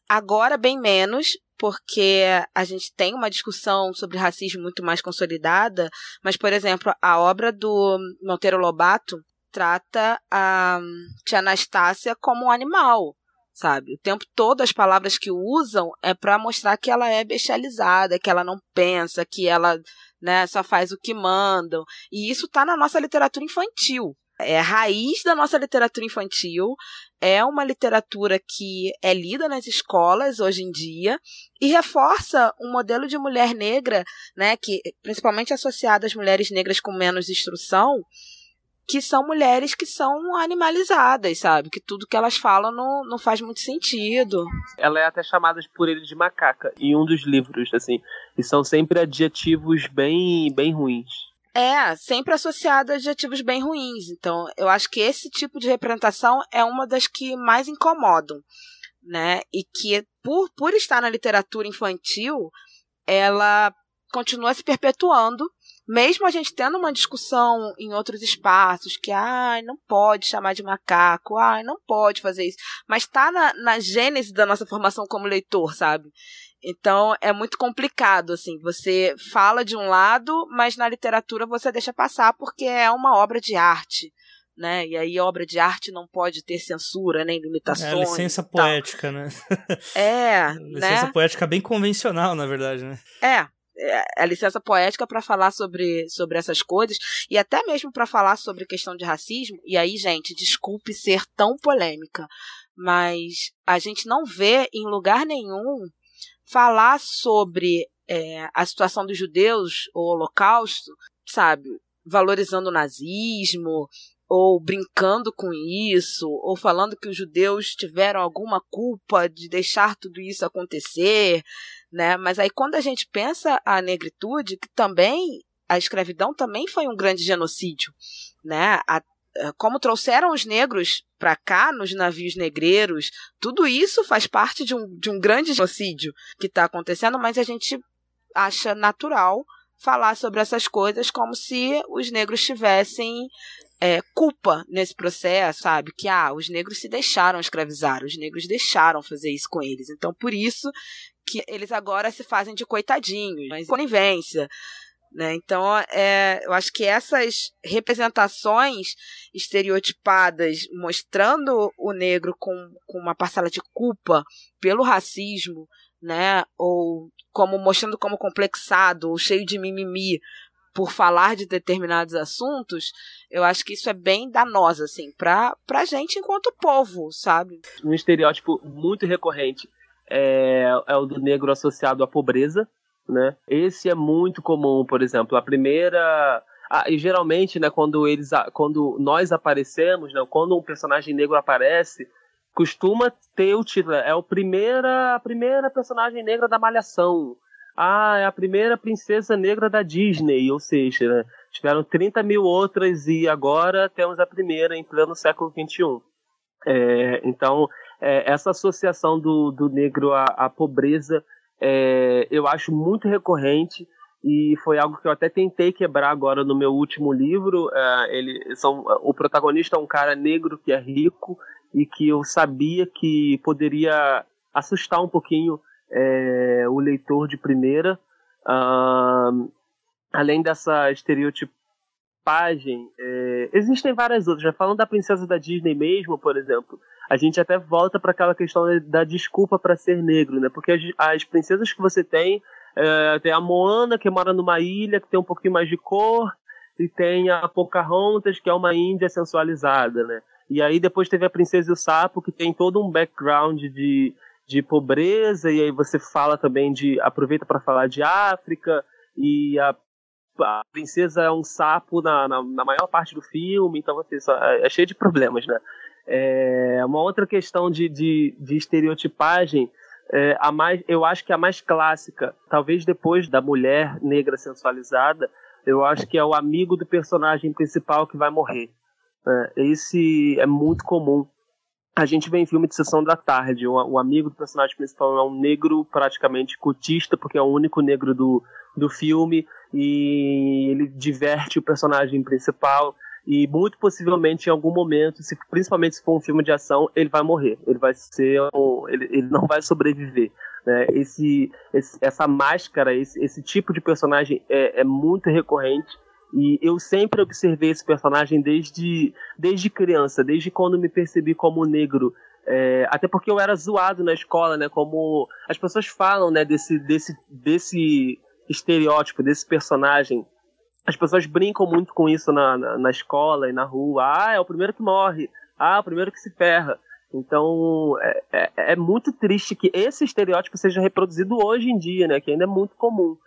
Agora, bem menos, porque a gente tem uma discussão sobre racismo muito mais consolidada, mas, por exemplo, a obra do Monteiro Lobato trata a tia Anastácia como um animal, sabe? O tempo todo as palavras que usam é para mostrar que ela é bestializada, que ela não pensa, que ela né, só faz o que mandam. E isso está na nossa literatura infantil é a raiz da nossa literatura infantil, é uma literatura que é lida nas escolas hoje em dia e reforça um modelo de mulher negra, né, que principalmente associada às mulheres negras com menos instrução, que são mulheres que são animalizadas, sabe? Que tudo que elas falam não, não faz muito sentido. Ela é até chamada por ele de macaca em um dos livros, assim. E são sempre adjetivos bem, bem ruins. É, sempre associado a adjetivos bem ruins. Então, eu acho que esse tipo de representação é uma das que mais incomodam, né? E que, por, por estar na literatura infantil, ela continua se perpetuando, mesmo a gente tendo uma discussão em outros espaços, que, ai, não pode chamar de macaco, ai, não pode fazer isso. Mas está na, na gênese da nossa formação como leitor, sabe? Então é muito complicado, assim. Você fala de um lado, mas na literatura você deixa passar porque é uma obra de arte. Né? E aí obra de arte não pode ter censura, nem limitações. É licença poética, né? É, licença né? poética bem convencional, na verdade, né? É, é a licença poética para falar sobre, sobre essas coisas e até mesmo para falar sobre questão de racismo. E aí, gente, desculpe ser tão polêmica, mas a gente não vê em lugar nenhum falar sobre é, a situação dos judeus, o Holocausto, sabe, valorizando o nazismo, ou brincando com isso, ou falando que os judeus tiveram alguma culpa de deixar tudo isso acontecer, né? Mas aí quando a gente pensa a negritude, que também a escravidão também foi um grande genocídio, né? A, como trouxeram os negros para cá nos navios negreiros, tudo isso faz parte de um, de um grande genocídio que está acontecendo, mas a gente acha natural falar sobre essas coisas como se os negros tivessem é, culpa nesse processo, sabe? Que ah, os negros se deixaram escravizar, os negros deixaram fazer isso com eles. Então, por isso que eles agora se fazem de coitadinhos, mas conivência. Né? Então, é, eu acho que essas representações estereotipadas mostrando o negro com, com uma parcela de culpa pelo racismo, né? ou como mostrando como complexado ou cheio de mimimi por falar de determinados assuntos, eu acho que isso é bem danoso, assim, pra, pra gente enquanto povo, sabe? Um estereótipo muito recorrente é, é o do negro associado à pobreza, né? Esse é muito comum, por exemplo, a primeira ah, e geralmente, né, quando eles quando nós aparecemos, né, quando um personagem negro aparece, costuma ter o título, é o primeira a primeira personagem negra da malhação. Ah, é a primeira princesa negra da Disney, ou seja, né, tiveram 30 mil outras e agora temos a primeira em pleno século XXI. É, então, é, essa associação do, do negro à, à pobreza é, eu acho muito recorrente e foi algo que eu até tentei quebrar agora no meu último livro. É, ele, são, o protagonista é um cara negro que é rico e que eu sabia que poderia assustar um pouquinho é, o leitor de primeira. Uh, além dessa estereotipagem, é, existem várias outras. Já falando da princesa da Disney mesmo, por exemplo, a gente até volta para aquela questão da desculpa para ser negro, né? Porque as, as princesas que você tem, é, tem a Moana, que mora numa ilha, que tem um pouquinho mais de cor, e tem a Pocahontas, que é uma índia sensualizada, né? E aí depois teve a Princesa e o Sapo, que tem todo um background de, de pobreza, e aí você fala também de. aproveita para falar de África, e a, a princesa é um sapo na, na, na, maior parte do filme, então só, é, é cheio de problemas, né? É, uma outra questão de, de, de estereotipagem, é, a mais, eu acho que a mais clássica, talvez depois da mulher negra sensualizada, eu acho que é o amigo do personagem principal que vai morrer. É, esse é muito comum a gente vê em filme de sessão da tarde, o, o, amigo do personagem principal é um negro praticamente cotista, porque é o único negro do, do filme, e ele diverte o personagem principal, e muito possivelmente em algum momento, se, principalmente se for um filme de ação, ele vai morrer, ele vai ser ele, ele não vai sobreviver. Né? Esse, esse, essa máscara, esse, esse tipo de personagem é, é muito recorrente, e eu sempre observei esse personagem desde, desde criança, desde quando me percebi como negro. É, até porque eu era zoado na escola, né? Como as pessoas falam, né? Desse, desse, desse estereótipo, desse personagem. As pessoas brincam muito com isso na, na, na escola e na rua. Ah, é o primeiro que morre. Ah, é o primeiro que se ferra. Então, é, é, é, muito triste que esse estereótipo seja reproduzido hoje em dia, né? Que ainda é muito comum.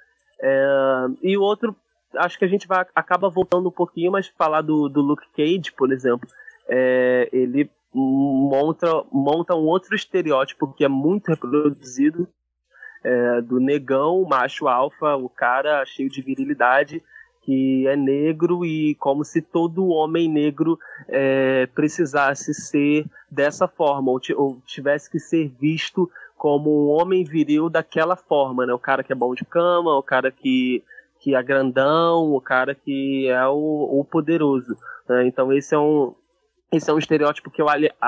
É, e o outro acho que a gente vai acaba voltando um pouquinho, mas falar do, do Luke Cage, por exemplo, é, ele monta, monta um outro estereótipo que é muito reproduzido é, do negão, macho alfa, o cara cheio de virilidade, que é negro e como se todo homem negro é, precisasse ser dessa forma, ou, ou, tivesse que ser visto como um homem viril daquela forma, né? O cara que é bom de cama, o cara que que é grandão, o cara que é o, o poderoso. Né? Então esse é um esse é um estereótipo que eu,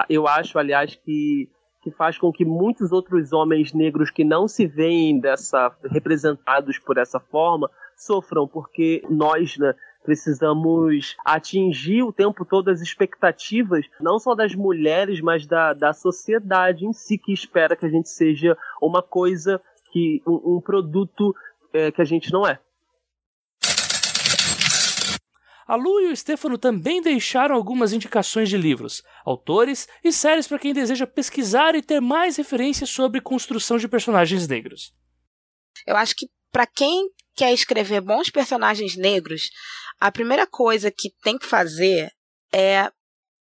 eu acho, aliás, que, que faz com que muitos outros homens negros que não se veem dessa representados por essa forma sofram, porque nós, né, precisamos atingir o tempo todo as expectativas, não só das mulheres, mas da, da sociedade em si, que espera que a gente seja uma coisa, que um, um produto é, que a gente não é. A Lu e o Stefano também deixaram algumas indicações de livros, autores e séries para quem deseja pesquisar e ter mais referências sobre construção de personagens negros. Eu acho que para quem quer escrever bons personagens negros, a primeira coisa que tem que fazer é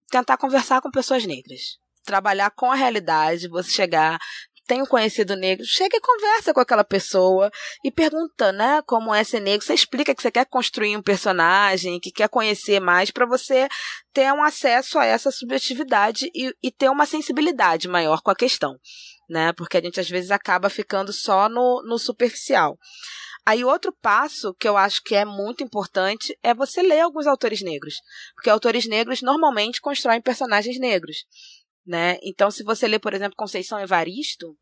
tentar conversar com pessoas negras. Trabalhar com a realidade, você chegar, tenho conhecido negro, chega e conversa com aquela pessoa e pergunta, né, como é ser negro. Você explica que você quer construir um personagem, que quer conhecer mais, para você ter um acesso a essa subjetividade e, e ter uma sensibilidade maior com a questão, né? Porque a gente às vezes acaba ficando só no, no superficial. Aí outro passo que eu acho que é muito importante é você ler alguns autores negros, porque autores negros normalmente constroem personagens negros né? Então, se você lê, por exemplo, Conceição Evaristo,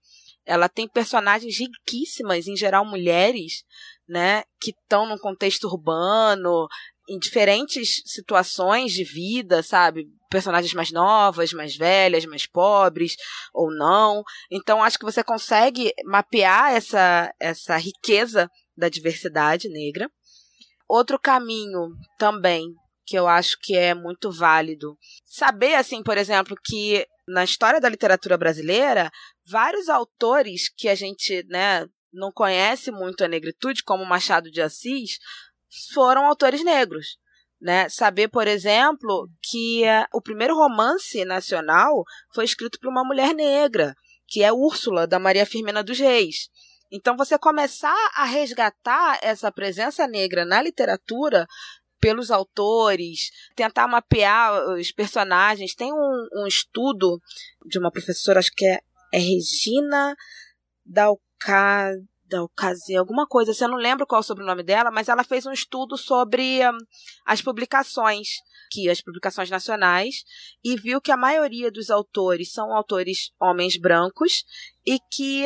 ela tem personagens riquíssimas, em geral mulheres, né, que estão num contexto urbano, em diferentes situações de vida, sabe? Personagens mais novas, mais velhas, mais pobres ou não. Então acho que você consegue mapear essa essa riqueza da diversidade negra. Outro caminho também que eu acho que é muito válido. Saber, assim, por exemplo, que na história da literatura brasileira, vários autores que a gente né, não conhece muito a negritude, como Machado de Assis, foram autores negros. Né? Saber, por exemplo, que uh, o primeiro romance nacional foi escrito por uma mulher negra, que é Úrsula, da Maria Firmina dos Reis. Então, você começar a resgatar essa presença negra na literatura pelos autores, tentar mapear os personagens. Tem um, um estudo de uma professora, acho que é, é Regina Dalca, Dalcazi, alguma coisa, assim, eu não lembro qual é o sobrenome dela, mas ela fez um estudo sobre um, as publicações, que as publicações nacionais, e viu que a maioria dos autores são autores homens brancos e que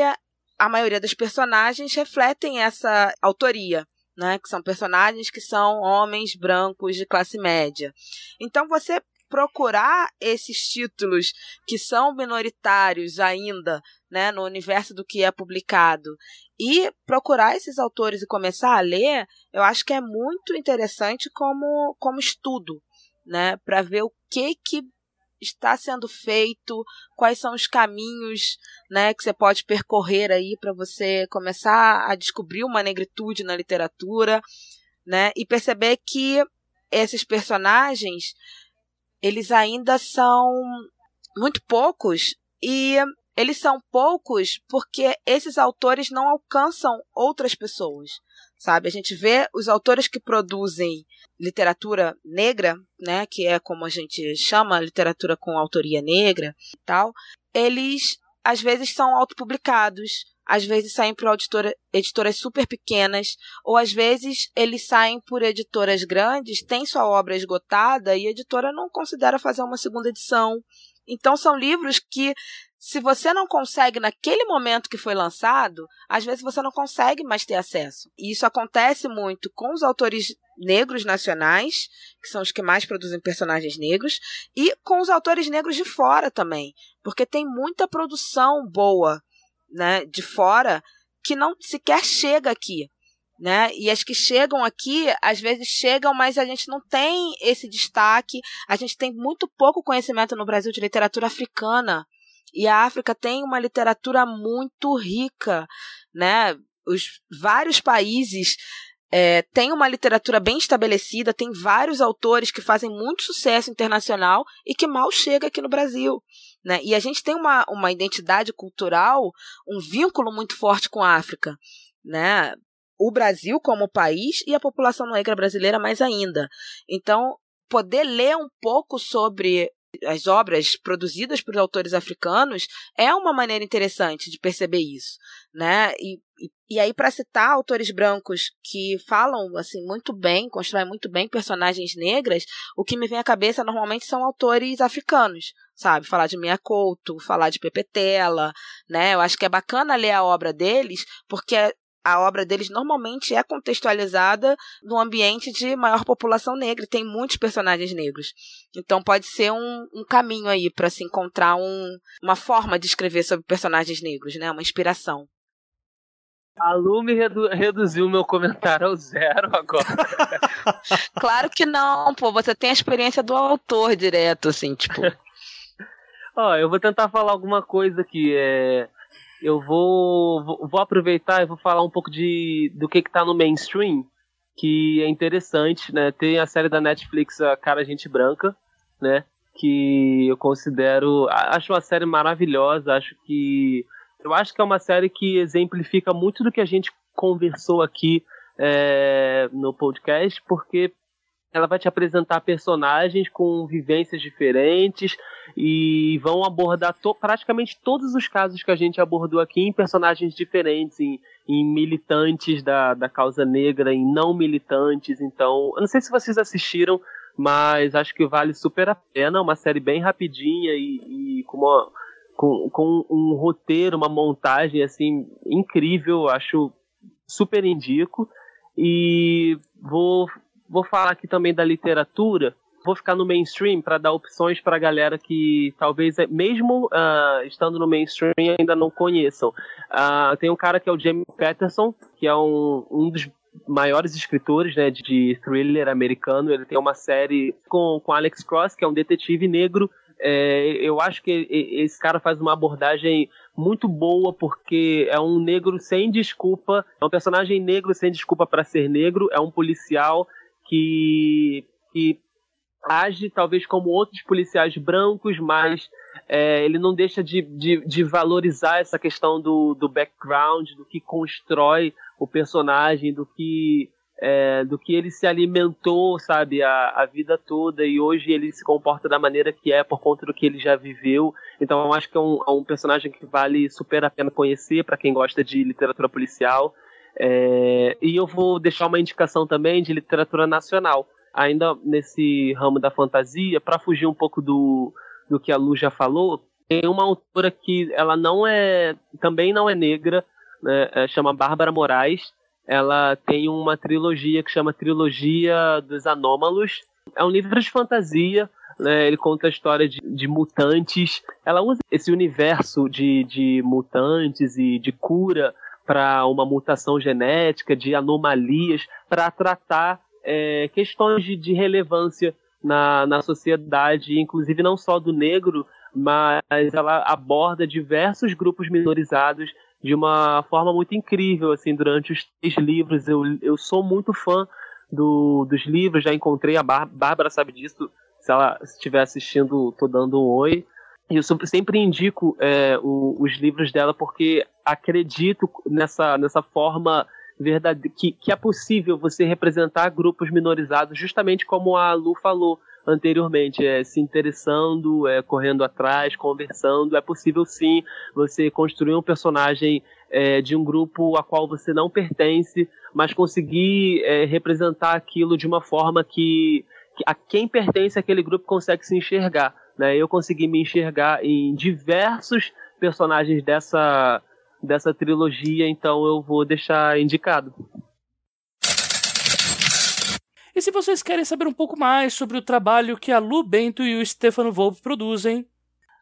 a maioria dos personagens refletem essa autoria né? Que são personagens que são homens brancos de classe média. Então você procurar esses títulos que são minoritários ainda, né, no universo do que é publicado e procurar esses autores e começar a ler, eu acho que é muito interessante como como estudo, né, para ver o que que está sendo feito, quais são os caminhos, né, que você pode percorrer aí para você começar a descobrir uma negritude na literatura, né, e perceber que esses personagens eles ainda são muito poucos e eles são poucos porque esses autores não alcançam outras pessoas, sabe? A gente vê os autores que produzem literatura negra, né, que é como a gente chama literatura com autoria negra e tal, eles às vezes são autopublicados, às vezes saem por editora, editoras super pequenas, ou às vezes eles saem por editoras grandes, têm sua obra esgotada e a editora não considera fazer uma segunda edição. Então são livros que se você não consegue naquele momento que foi lançado, às vezes você não consegue mais ter acesso. E isso acontece muito com os autores negros nacionais, que são os que mais produzem personagens negros, e com os autores negros de fora também, porque tem muita produção boa, né, de fora que não sequer chega aqui. Né? E as que chegam aqui, às vezes chegam, mas a gente não tem esse destaque. A gente tem muito pouco conhecimento no Brasil de literatura africana. E a África tem uma literatura muito rica, né? Os vários países é, têm uma literatura bem estabelecida, tem vários autores que fazem muito sucesso internacional e que mal chega aqui no Brasil. Né? E a gente tem uma, uma identidade cultural, um vínculo muito forte com a África. Né? O Brasil como país e a população negra brasileira mais ainda. Então, poder ler um pouco sobre as obras produzidas por autores africanos é uma maneira interessante de perceber isso, né? E, e, e aí para citar autores brancos que falam assim muito bem, constroem muito bem personagens negras, o que me vem à cabeça normalmente são autores africanos, sabe? Falar de Mia Couto, falar de Pepetela, né? Eu acho que é bacana ler a obra deles porque a obra deles normalmente é contextualizada no ambiente de maior população negra, e tem muitos personagens negros. Então pode ser um, um caminho aí para se encontrar um, uma forma de escrever sobre personagens negros, né? Uma inspiração. A Lume redu reduziu meu comentário ao zero agora. claro que não, pô. Você tem a experiência do autor direto, assim, tipo. Ó, eu vou tentar falar alguma coisa aqui. É eu vou, vou, aproveitar e vou falar um pouco de, do que está no mainstream, que é interessante, né? Tem a série da Netflix, A Cara Gente Branca, né? Que eu considero. Acho uma série maravilhosa, acho que. Eu acho que é uma série que exemplifica muito do que a gente conversou aqui é, no podcast, porque ela vai te apresentar personagens com vivências diferentes e vão abordar to praticamente todos os casos que a gente abordou aqui em personagens diferentes, em, em militantes da, da causa negra, em não militantes. Então, eu não sei se vocês assistiram, mas acho que vale super a pena. Uma série bem rapidinha e, e com, uma, com, com um roteiro, uma montagem assim incrível. Acho super indico. E vou Vou falar aqui também da literatura. Vou ficar no mainstream para dar opções para a galera que talvez, é, mesmo uh, estando no mainstream, ainda não conheçam. Uh, tem um cara que é o Jamie Patterson, que é um, um dos maiores escritores né, de thriller americano. Ele tem uma série com, com Alex Cross, que é um detetive negro. É, eu acho que esse cara faz uma abordagem muito boa porque é um negro sem desculpa, é um personagem negro sem desculpa para ser negro, é um policial que, que age talvez como outros policiais brancos, mas é, ele não deixa de, de, de, valorizar essa questão do, do background, do que constrói o personagem, do que é, do que ele se alimentou, sabe, a, a vida toda e hoje ele se comporta da maneira que é por conta do que ele já viveu. Então eu acho que é um, é um personagem que vale super a pena conhecer para quem gosta de literatura policial. É, e eu vou deixar uma indicação também de literatura nacional, ainda nesse ramo da fantasia, para fugir um pouco do, do que a Lu já falou. Tem uma autora que ela não é, também não é negra, né, é, chama Bárbara Moraes. Ela tem uma trilogia que chama Trilogia dos Anômalos. É um livro de fantasia, né, ele conta a história de, de, mutantes. Ela usa esse universo de, de mutantes e de cura para uma mutação genética, de anomalias, para tratar é, questões de, de relevância na, na sociedade, inclusive não só do negro, mas ela aborda diversos grupos minorizados de uma forma muito incrível, assim, durante os três livros. Eu, eu sou muito fã do, dos livros, já encontrei a Bárbara, sabe disso, se ela estiver assistindo, tô dando um oi. E eu sempre indico é, o, os livros dela porque acredito nessa, nessa forma verdade que, que é possível você representar grupos minorizados, justamente como a Lu falou anteriormente, é, se interessando, é, correndo atrás, conversando. É possível sim você construir um personagem é, de um grupo a qual você não pertence, mas conseguir é, representar aquilo de uma forma que, que a quem pertence àquele grupo consegue se enxergar. Né? Eu consegui me enxergar em diversos personagens dessa, dessa trilogia, então eu vou deixar indicado. E se vocês querem saber um pouco mais sobre o trabalho que a Lu Bento e o Stefano Volpe produzem,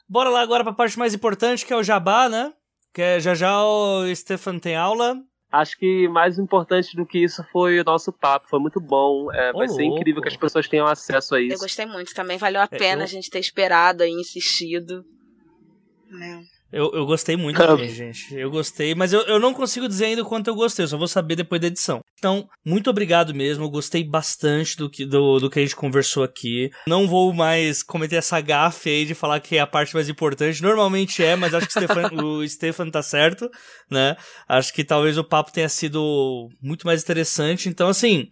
bora lá agora para a parte mais importante, que é o jabá, né? Que é já já o Stefano tem aula. Acho que mais importante do que isso foi o nosso papo. Foi muito bom. É, vai louco. ser incrível que as pessoas tenham acesso a isso. Eu gostei muito também. Valeu a pena é, eu... a gente ter esperado e insistido. Né? Eu, eu gostei muito também, gente. Eu gostei, mas eu, eu não consigo dizer ainda o quanto eu gostei, eu só vou saber depois da edição. Então, muito obrigado mesmo, eu gostei bastante do que, do, do que a gente conversou aqui. Não vou mais cometer essa gafe aí de falar que é a parte mais importante. Normalmente é, mas acho que o Stefan, o Stefan tá certo, né? Acho que talvez o papo tenha sido muito mais interessante. Então, assim,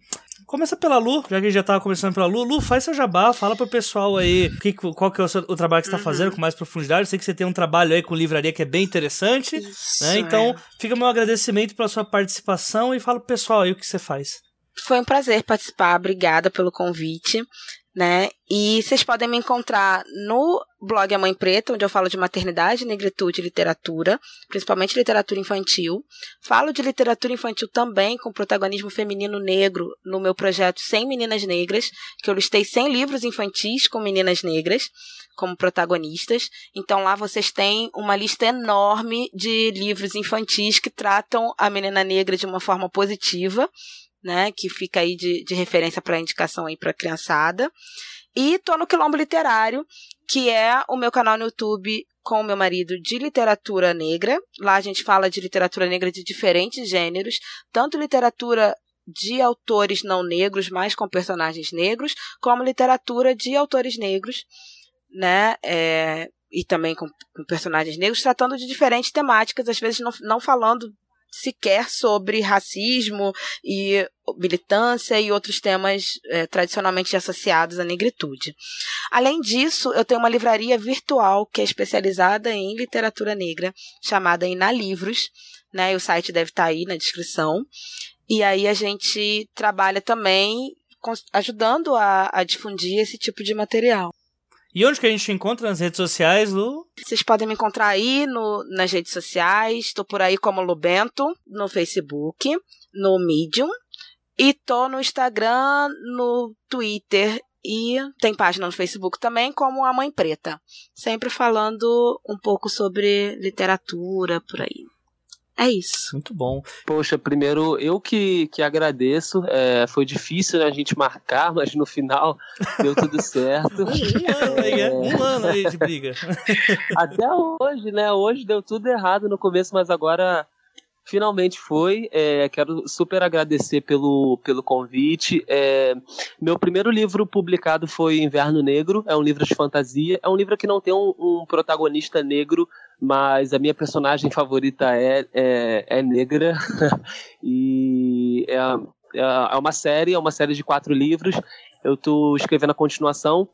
Começa pela Lu, já que já tava começando pela Lu. Lu, faz seu jabá, fala pro pessoal aí que, qual que é o, seu, o trabalho que você tá uhum. fazendo com mais profundidade. Eu sei que você tem um trabalho aí com livraria que é bem interessante. Isso, né? Então, é. fica meu agradecimento pela sua participação e fala pro pessoal aí o que você faz. Foi um prazer participar, obrigada pelo convite né? E vocês podem me encontrar no blog A Mãe Preta, onde eu falo de maternidade, negritude e literatura, principalmente literatura infantil. Falo de literatura infantil também com protagonismo feminino negro no meu projeto 100 Meninas Negras, que eu listei 100 livros infantis com meninas negras como protagonistas. Então lá vocês têm uma lista enorme de livros infantis que tratam a menina negra de uma forma positiva né? Que fica aí de, de referência para indicação aí para criançada. E tô no Quilombo Literário, que é o meu canal no YouTube com o meu marido de literatura negra. Lá a gente fala de literatura negra de diferentes gêneros, tanto literatura de autores não negros, mas com personagens negros, como literatura de autores negros, né? É, e também com, com, personagens negros, tratando de diferentes temáticas, às vezes não, não falando sequer sobre racismo e militância e outros temas é, tradicionalmente associados à negritude. Além disso, eu tenho uma livraria virtual que é especializada em literatura negra, chamada Ina Livros, né? o site deve estar aí na descrição. E aí a gente trabalha também ajudando a, a difundir esse tipo de material. E onde que a gente encontra nas redes sociais, Lu? Vocês podem me encontrar aí no, nas redes sociais. Estou por aí como Lubento, no Facebook, no Medium. E tô no Instagram, no Twitter e tem página no Facebook também, como A Mãe Preta. Sempre falando um pouco sobre literatura por aí. É isso. Muito bom. Poxa, primeiro eu que, que agradeço. É, foi difícil né, a gente marcar, mas no final deu tudo certo. um, ano aí, é. um ano aí de briga. Até hoje, né? Hoje deu tudo errado no começo, mas agora finalmente foi. É, quero super agradecer pelo, pelo convite. É, meu primeiro livro publicado foi Inverno Negro, é um livro de fantasia. É um livro que não tem um, um protagonista negro mas a minha personagem favorita é, é, é negra e é, é, é, uma série, é uma série de quatro livros. Eu estou escrevendo a continuação.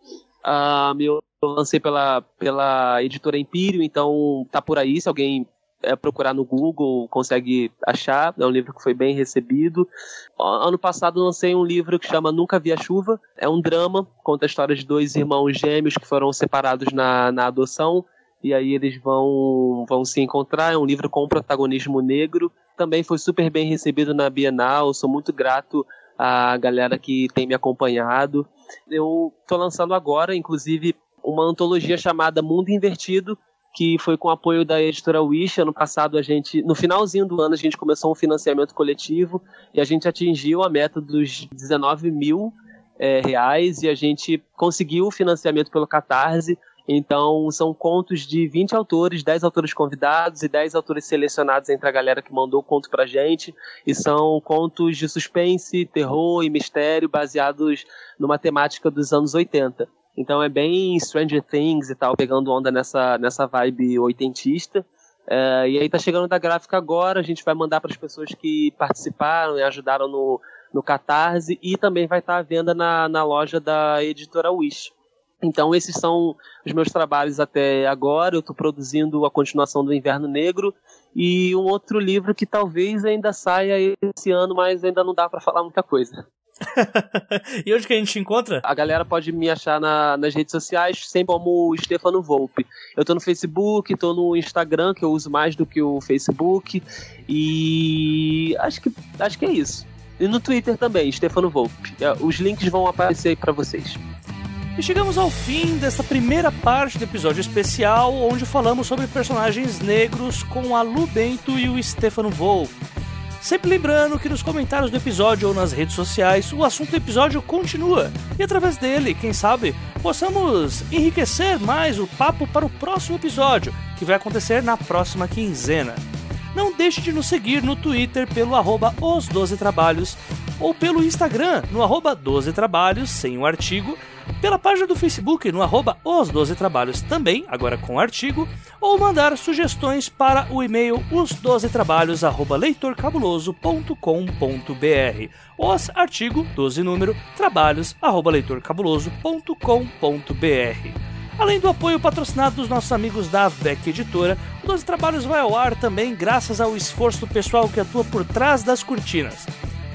Uh, eu lancei pela, pela editora Empírio, então tá por aí. Se alguém é, procurar no Google, consegue achar. É um livro que foi bem recebido. Ano passado lancei um livro que chama Nunca Vi a Chuva. É um drama, conta a história de dois irmãos gêmeos que foram separados na, na adoção e aí eles vão, vão se encontrar. É um livro com um protagonismo negro. Também foi super bem recebido na Bienal. Sou muito grato à galera que tem me acompanhado. Eu estou lançando agora, inclusive, uma antologia chamada Mundo Invertido, que foi com apoio da editora Wish. Ano passado, a gente, no finalzinho do ano, a gente começou um financiamento coletivo e a gente atingiu a meta dos 19 mil é, reais e a gente conseguiu o financiamento pelo Catarse. Então, são contos de 20 autores, 10 autores convidados e 10 autores selecionados entre a galera que mandou o conto pra gente. E são contos de suspense, terror e mistério baseados numa temática dos anos 80. Então é bem Stranger Things e tal, pegando onda nessa, nessa vibe oitentista. É, e aí tá chegando da gráfica agora, a gente vai mandar para as pessoas que participaram e ajudaram no, no Catarse e também vai estar tá à venda na, na loja da editora Wish. Então, esses são os meus trabalhos até agora. Eu estou produzindo a continuação do Inverno Negro e um outro livro que talvez ainda saia esse ano, mas ainda não dá para falar muita coisa. e onde que a gente encontra? A galera pode me achar na, nas redes sociais, sempre como Stefano Volpe. Eu tô no Facebook, tô no Instagram, que eu uso mais do que o Facebook. E acho que, acho que é isso. E no Twitter também, Stefano Volpe. É, os links vão aparecer aí pra vocês. E chegamos ao fim desta primeira parte do episódio especial, onde falamos sobre personagens negros com a Lu Bento e o Stefano Volpe. Sempre lembrando que nos comentários do episódio ou nas redes sociais, o assunto do episódio continua. E através dele, quem sabe, possamos enriquecer mais o papo para o próximo episódio, que vai acontecer na próxima quinzena. Não deixe de nos seguir no Twitter pelo arroba os 12 trabalhos ou pelo Instagram no arroba 12 trabalhos sem o artigo pela página do Facebook no arroba os 12 trabalhos também, agora com artigo, ou mandar sugestões para o e-mail os 12 trabalhos arroba leitorcabuloso.com.br os artigo 12 número trabalhos arroba leitorcabuloso.com.br Além do apoio patrocinado dos nossos amigos da VEC Editora, o 12 Trabalhos vai ao ar também graças ao esforço do pessoal que atua por trás das cortinas.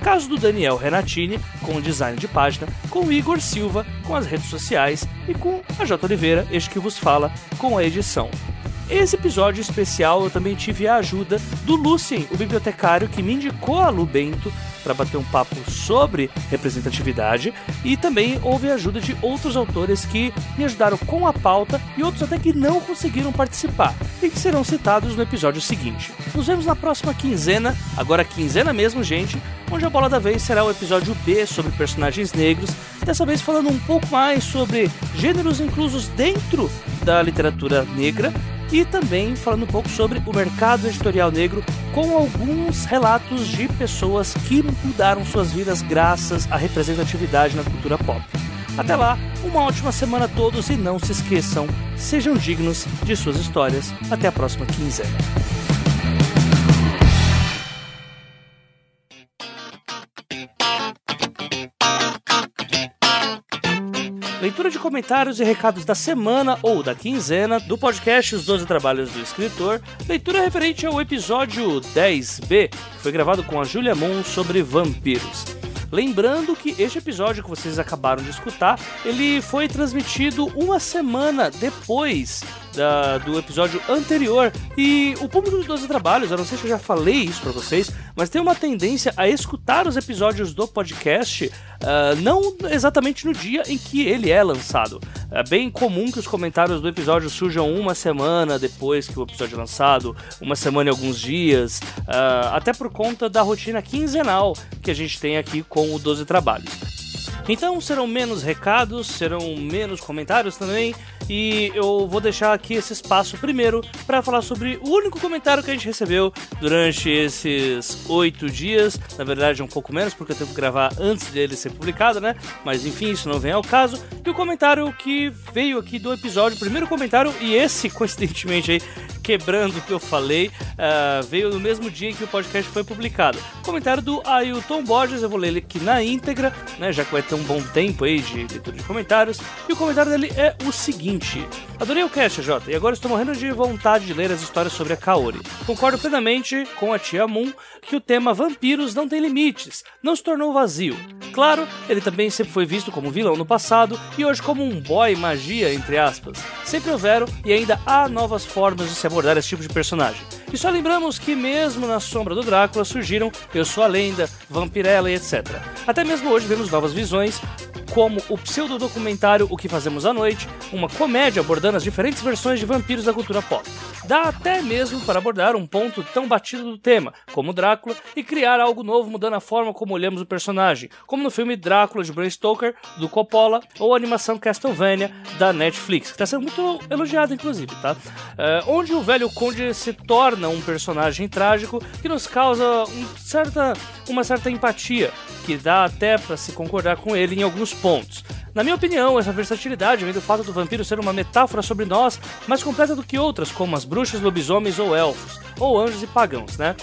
Caso do Daniel Renatini, com o design de página, com o Igor Silva, com as redes sociais e com a J. Oliveira, este que vos fala, com a edição. Esse episódio especial eu também tive a ajuda do Lucien, o bibliotecário que me indicou a Lu Bento para bater um papo sobre representatividade e também houve a ajuda de outros autores que me ajudaram com a pauta e outros até que não conseguiram participar e que serão citados no episódio seguinte. Nos vemos na próxima quinzena, agora quinzena mesmo, gente, onde a bola da vez será o episódio B sobre personagens negros, dessa vez falando um pouco mais sobre gêneros inclusos dentro da literatura negra e também falando um pouco sobre o mercado editorial negro com alguns relatos de pessoas que mudaram suas vidas graças à representatividade na cultura pop. Até lá, uma ótima semana a todos e não se esqueçam, sejam dignos de suas histórias. Até a próxima quinzena. Leitura de comentários e recados da semana ou da quinzena do podcast Os 12 Trabalhos do Escritor, leitura referente ao episódio 10B, que foi gravado com a Julia Moon sobre vampiros. Lembrando que este episódio que vocês acabaram de escutar, ele foi transmitido uma semana depois da, do episódio anterior. E o público dos 12 trabalhos, eu não sei se eu já falei isso para vocês, mas tem uma tendência a escutar os episódios do podcast uh, não exatamente no dia em que ele é lançado. É bem comum que os comentários do episódio surjam uma semana depois que o episódio é lançado, uma semana e alguns dias, uh, até por conta da rotina quinzenal que a gente tem aqui com o 12 Trabalhos. Então serão menos recados, serão menos comentários também, e eu vou deixar aqui esse espaço primeiro para falar sobre o único comentário que a gente recebeu durante esses oito dias. Na verdade, um pouco menos, porque eu tenho que gravar antes dele ser publicado, né? Mas enfim, isso não vem ao caso. E o comentário que veio aqui do episódio, o primeiro comentário, e esse, coincidentemente aí, quebrando o que eu falei, uh, veio no mesmo dia que o podcast foi publicado. Comentário do Ailton Borges, eu vou ler ele aqui na íntegra, né, já que vai ter um bom tempo aí de leitura de comentários. E o comentário dele é o seguinte: Adorei o cast, Jota, e agora estou morrendo de vontade de ler as histórias sobre a Kaori. Concordo plenamente com a tia Moon que o tema vampiros não tem limites, não se tornou vazio. Claro, ele também sempre foi visto como vilão no passado e hoje como um boy magia, entre aspas. Sempre houveram e ainda há novas formas de se abordar esse tipo de personagem. E só lembramos que mesmo na sombra do Drácula surgiram Eu Sou a Lenda, Vampirella e etc. Até mesmo hoje vemos novas visões como o pseudodocumentário O que Fazemos à Noite, uma comédia abordando as diferentes versões de vampiros da cultura pop. Dá até mesmo para abordar um ponto tão batido do tema, como Drácula, e criar algo novo mudando a forma como olhamos o personagem, como no filme Drácula de Bram Stoker, do Coppola, ou a animação Castlevania da Netflix, que está sendo muito elogiada, inclusive, tá? Uh, onde o velho conde se torna um personagem trágico que nos causa um certa, uma certa empatia, que dá até para se concordar com ele em alguns pontos. Na minha opinião, essa versatilidade vem do fato do vampiro ser uma metáfora sobre nós, mais completa do que outras, como as bruxas, lobisomens ou elfos, ou anjos e pagãos, né?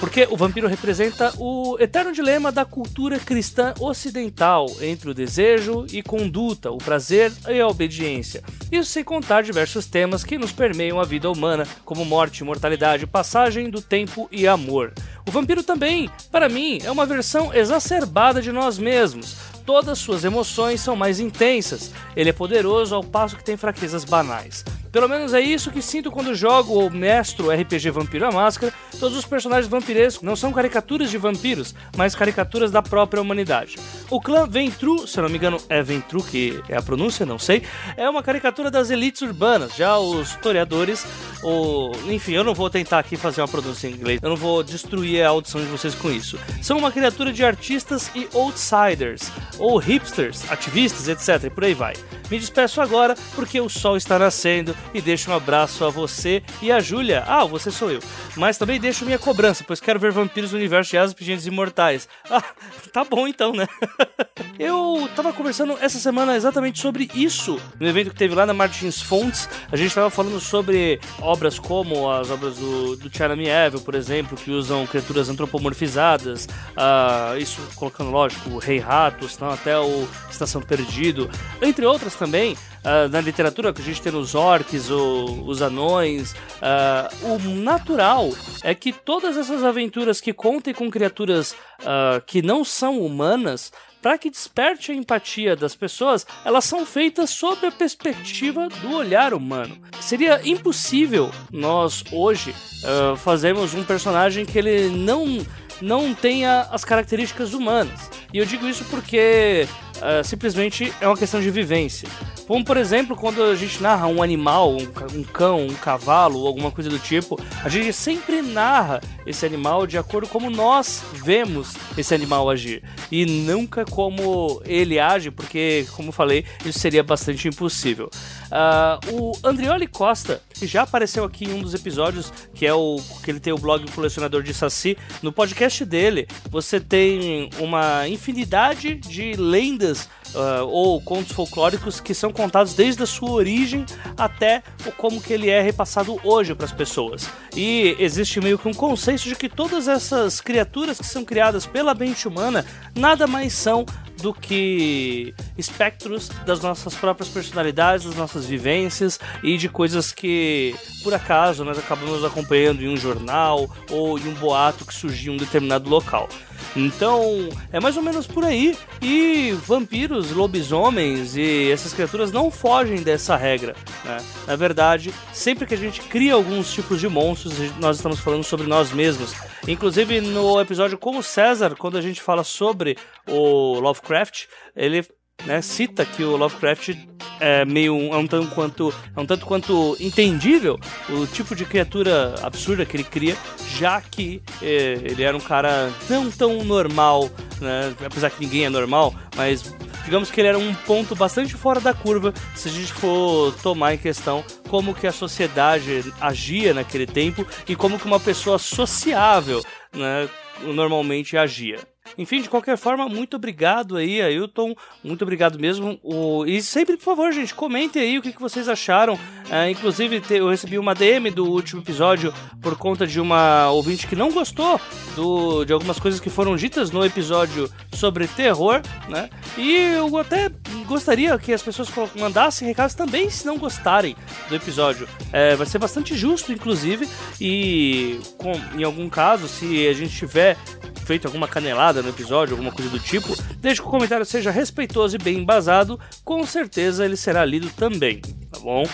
Porque o vampiro representa o eterno dilema da cultura cristã ocidental entre o desejo e conduta, o prazer e a obediência. Isso sem contar diversos temas que nos permeiam a vida humana, como morte, mortalidade, passagem do tempo e amor. O vampiro também, para mim, é uma versão exacerbada de nós mesmos. Todas suas emoções são mais intensas. Ele é poderoso ao passo que tem fraquezas banais. Pelo menos é isso que sinto quando jogo ou mestro RPG Vampiro a Máscara. Todos os personagens vampirescos não são caricaturas de vampiros, mas caricaturas da própria humanidade. O clã Ventru, se não me engano é Ventru que é a pronúncia, não sei, é uma caricatura das elites urbanas. Já os toreadores, ou enfim, eu não vou tentar aqui fazer uma pronúncia em inglês, eu não vou destruir a audição de vocês com isso. São uma criatura de artistas e outsiders, ou hipsters, ativistas, etc. E por aí vai. Me despeço agora porque o sol está nascendo e deixo um abraço a você e a Júlia. Ah, você sou eu. Mas também deixo minha cobrança, pois quero ver vampiros no universo de Asas Pingentes Imortais. Ah, tá bom então, né? eu tava conversando essa semana exatamente sobre isso no evento que teve lá na Martins Fontes. A gente tava falando sobre obras como as obras do, do Charlie Evil, por exemplo, que usam criaturas antropomorfizadas. Uh, isso colocando, lógico, o Rei Ratos, não, até o Estação Perdido, entre outras também. Uh, na literatura que a gente tem nos orcs, o, os anões, uh, o natural é que todas essas aventuras que contem com criaturas uh, que não são humanas, para que desperte a empatia das pessoas, elas são feitas sob a perspectiva do olhar humano. Seria impossível nós hoje uh, fazermos um personagem que ele não não tenha as características humanas. E eu digo isso porque uh, simplesmente é uma questão de vivência. Como, por exemplo, quando a gente narra um animal, um, um cão, um cavalo alguma coisa do tipo, a gente sempre narra esse animal de acordo como nós vemos esse animal agir. E nunca como ele age, porque, como falei, isso seria bastante impossível. Uh, o Andrioli Costa, que já apareceu aqui em um dos episódios, que é o que ele tem o blog Colecionador de Saci, no podcast dele você tem uma infinidade de lendas this uh, ou contos folclóricos que são contados desde a sua origem até o como que ele é repassado hoje para as pessoas. E existe meio que um consenso de que todas essas criaturas que são criadas pela mente humana nada mais são do que espectros das nossas próprias personalidades, das nossas vivências e de coisas que, por acaso, nós acabamos acompanhando em um jornal ou em um boato que surgiu em um determinado local. Então, é mais ou menos por aí. E vampiros, lobisomens e essas criaturas não fogem dessa regra. Né? Na verdade, sempre que a gente cria alguns tipos de monstros, nós estamos falando sobre nós mesmos. Inclusive, no episódio com o César, quando a gente fala sobre o Lovecraft, ele né, cita que o Lovecraft é meio é um tanto quanto é um tanto quanto entendível o tipo de criatura absurda que ele cria, já que é, ele era um cara não tão normal, né, apesar que ninguém é normal, mas digamos que ele era um ponto bastante fora da curva se a gente for tomar em questão como que a sociedade agia naquele tempo e como que uma pessoa sociável, né, normalmente agia. Enfim, de qualquer forma, muito obrigado aí, Ailton. Muito obrigado mesmo. O... E sempre, por favor, gente, comentem aí o que, que vocês acharam. É, inclusive, eu recebi uma DM do último episódio por conta de uma ouvinte que não gostou do... de algumas coisas que foram ditas no episódio sobre terror, né? E eu até gostaria que as pessoas mandassem recados também se não gostarem do episódio. É, vai ser bastante justo, inclusive, e com, em algum caso, se a gente tiver feito alguma canelada no episódio, alguma coisa do tipo, desde que o comentário seja respeitoso e bem embasado, com certeza ele será lido também, tá bom?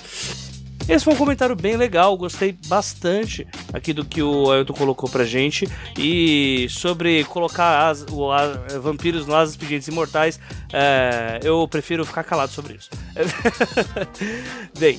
Esse foi um comentário bem legal, gostei bastante aqui do que o Ailton colocou pra gente. E sobre colocar as, o, a, vampiros nas expedientes imortais, é, eu prefiro ficar calado sobre isso. bem,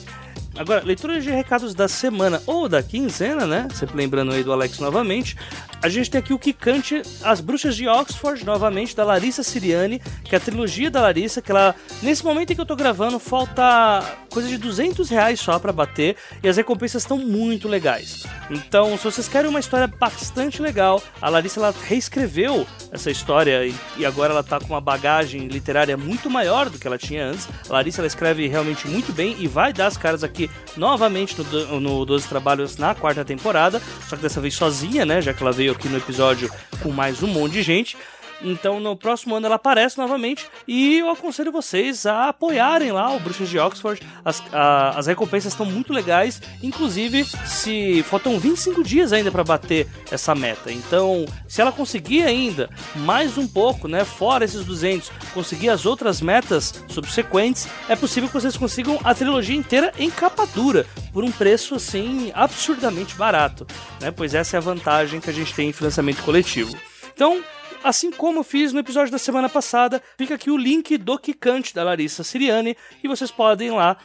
Agora, leitura de recados da semana ou da quinzena, né? Sempre lembrando aí do Alex novamente. A gente tem aqui o Kikante, As Bruxas de Oxford, novamente, da Larissa Siriani, que é a trilogia da Larissa, que ela, nesse momento em que eu tô gravando, falta coisa de 200 reais só para bater, e as recompensas estão muito legais. Então, se vocês querem uma história bastante legal, a Larissa ela reescreveu essa história e agora ela tá com uma bagagem literária muito maior do que ela tinha antes. A Larissa ela escreve realmente muito bem e vai dar as caras aqui novamente no, no 12 Trabalhos na quarta temporada, só que dessa vez sozinha, né? Já que ela veio aqui no episódio com mais um monte de gente. Então, no próximo ano ela aparece novamente e eu aconselho vocês a apoiarem lá o Bruxas de Oxford. As, a, as recompensas estão muito legais, inclusive se faltam 25 dias ainda para bater essa meta. Então, se ela conseguir ainda mais um pouco, né, fora esses 200, conseguir as outras metas subsequentes, é possível que vocês consigam a trilogia inteira em capa dura por um preço assim absurdamente barato, né? Pois essa é a vantagem que a gente tem em financiamento coletivo. Então, Assim como fiz no episódio da semana passada, fica aqui o link do Kikante da Larissa Siriani e vocês podem lá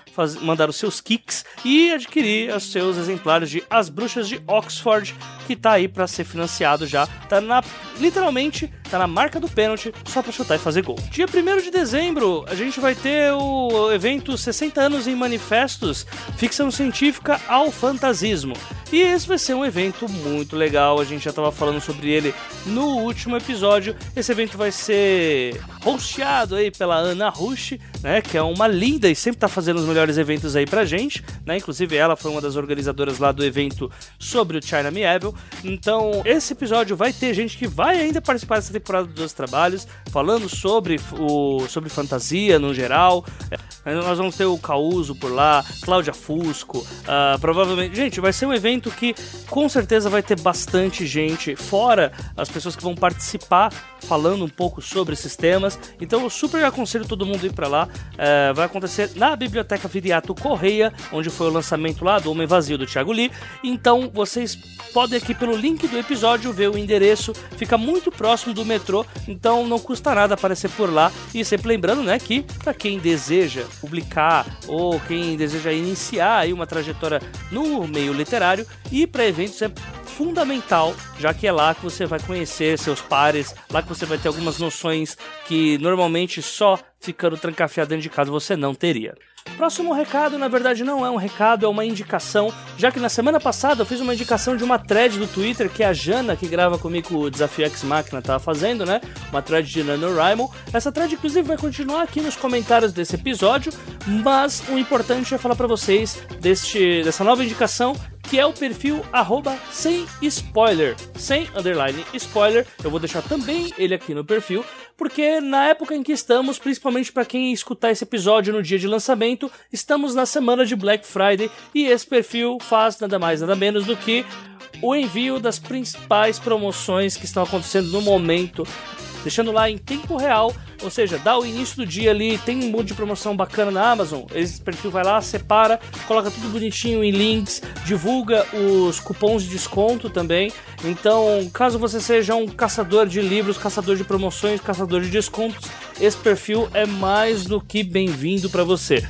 mandar os seus kicks e adquirir os seus exemplares de As Bruxas de Oxford, que tá aí para ser financiado já. Tá na literalmente tá na marca do pênalti, só para chutar e fazer gol. Dia 1 de dezembro, a gente vai ter o evento 60 anos em manifestos, ficção científica ao fantasismo. E esse vai ser um evento muito legal, a gente já estava falando sobre ele no último episódio. Esse evento vai ser hosteado aí pela Ana Rush, né, que é uma linda e sempre está fazendo os melhores eventos aí pra gente, né? Inclusive ela foi uma das organizadoras lá do evento sobre o China Miebel. Então, esse episódio vai ter gente que vai ainda participar dessa temporada dos trabalhos, falando sobre o sobre fantasia no geral. É, nós vamos ter o Causo por lá, Cláudia Fusco, uh, provavelmente, gente, vai ser um evento evento que com certeza vai ter bastante gente, fora as pessoas que vão participar falando um pouco sobre esses temas. Então eu super aconselho todo mundo ir para lá. É, vai acontecer na Biblioteca Viriato Correia, onde foi o lançamento lá do Homem Vazio do Thiago Lee. Então vocês podem aqui pelo link do episódio ver o endereço. Fica muito próximo do metrô, então não custa nada aparecer por lá. E sempre lembrando, né, que para quem deseja publicar ou quem deseja iniciar aí uma trajetória no meio literário, e para eventos é fundamental, já que é lá que você vai conhecer seus pares, lá que você vai ter algumas noções que normalmente só ficando trancafiado dentro de casa você não teria. Próximo recado, na verdade, não é um recado, é uma indicação, já que na semana passada eu fiz uma indicação de uma thread do Twitter que a Jana, que grava comigo o Desafio X Máquina, estava fazendo, né? Uma thread de NaNoWriMo. Essa thread, inclusive, vai continuar aqui nos comentários desse episódio, mas o importante é falar para vocês deste, dessa nova indicação que é o perfil arroba sem spoiler, sem underline spoiler. Eu vou deixar também ele aqui no perfil, porque na época em que estamos, principalmente para quem escutar esse episódio no dia de lançamento, estamos na semana de Black Friday e esse perfil faz nada mais nada menos do que o envio das principais promoções que estão acontecendo no momento deixando lá em tempo real, ou seja, dá o início do dia ali, tem um monte de promoção bacana na Amazon, esse perfil vai lá, separa, coloca tudo bonitinho em links, divulga os cupons de desconto também. Então, caso você seja um caçador de livros, caçador de promoções, caçador de descontos, esse perfil é mais do que bem-vindo para você.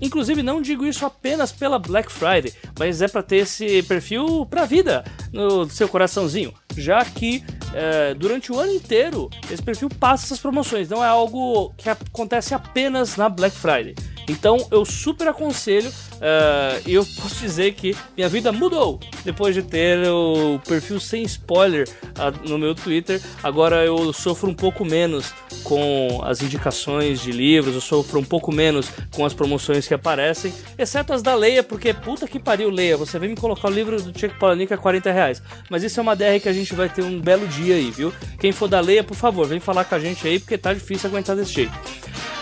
Inclusive, não digo isso apenas pela Black Friday, mas é para ter esse perfil para vida no seu coraçãozinho, já que é, durante o ano inteiro esse perfil passa essas promoções, não é algo que acontece apenas na Black Friday. Então eu super aconselho uh, e eu posso dizer que minha vida mudou depois de ter o perfil sem spoiler uh, no meu Twitter. Agora eu sofro um pouco menos com as indicações de livros, eu sofro um pouco menos com as promoções que aparecem, exceto as da Leia, porque puta que pariu, Leia, você vem me colocar o livro do Chuck Palahniuk a 40 reais. Mas isso é uma DR que a gente vai ter um belo dia aí, viu? Quem for da Leia, por favor, vem falar com a gente aí, porque tá difícil aguentar desse jeito.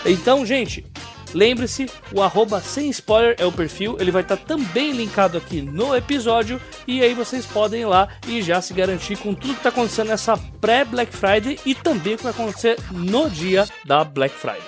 Então, gente, Lembre-se, o arroba sem spoiler é o perfil, ele vai estar tá também linkado aqui no episódio e aí vocês podem ir lá e já se garantir com tudo que está acontecendo nessa pré-Black Friday e também o que vai acontecer no dia da Black Friday.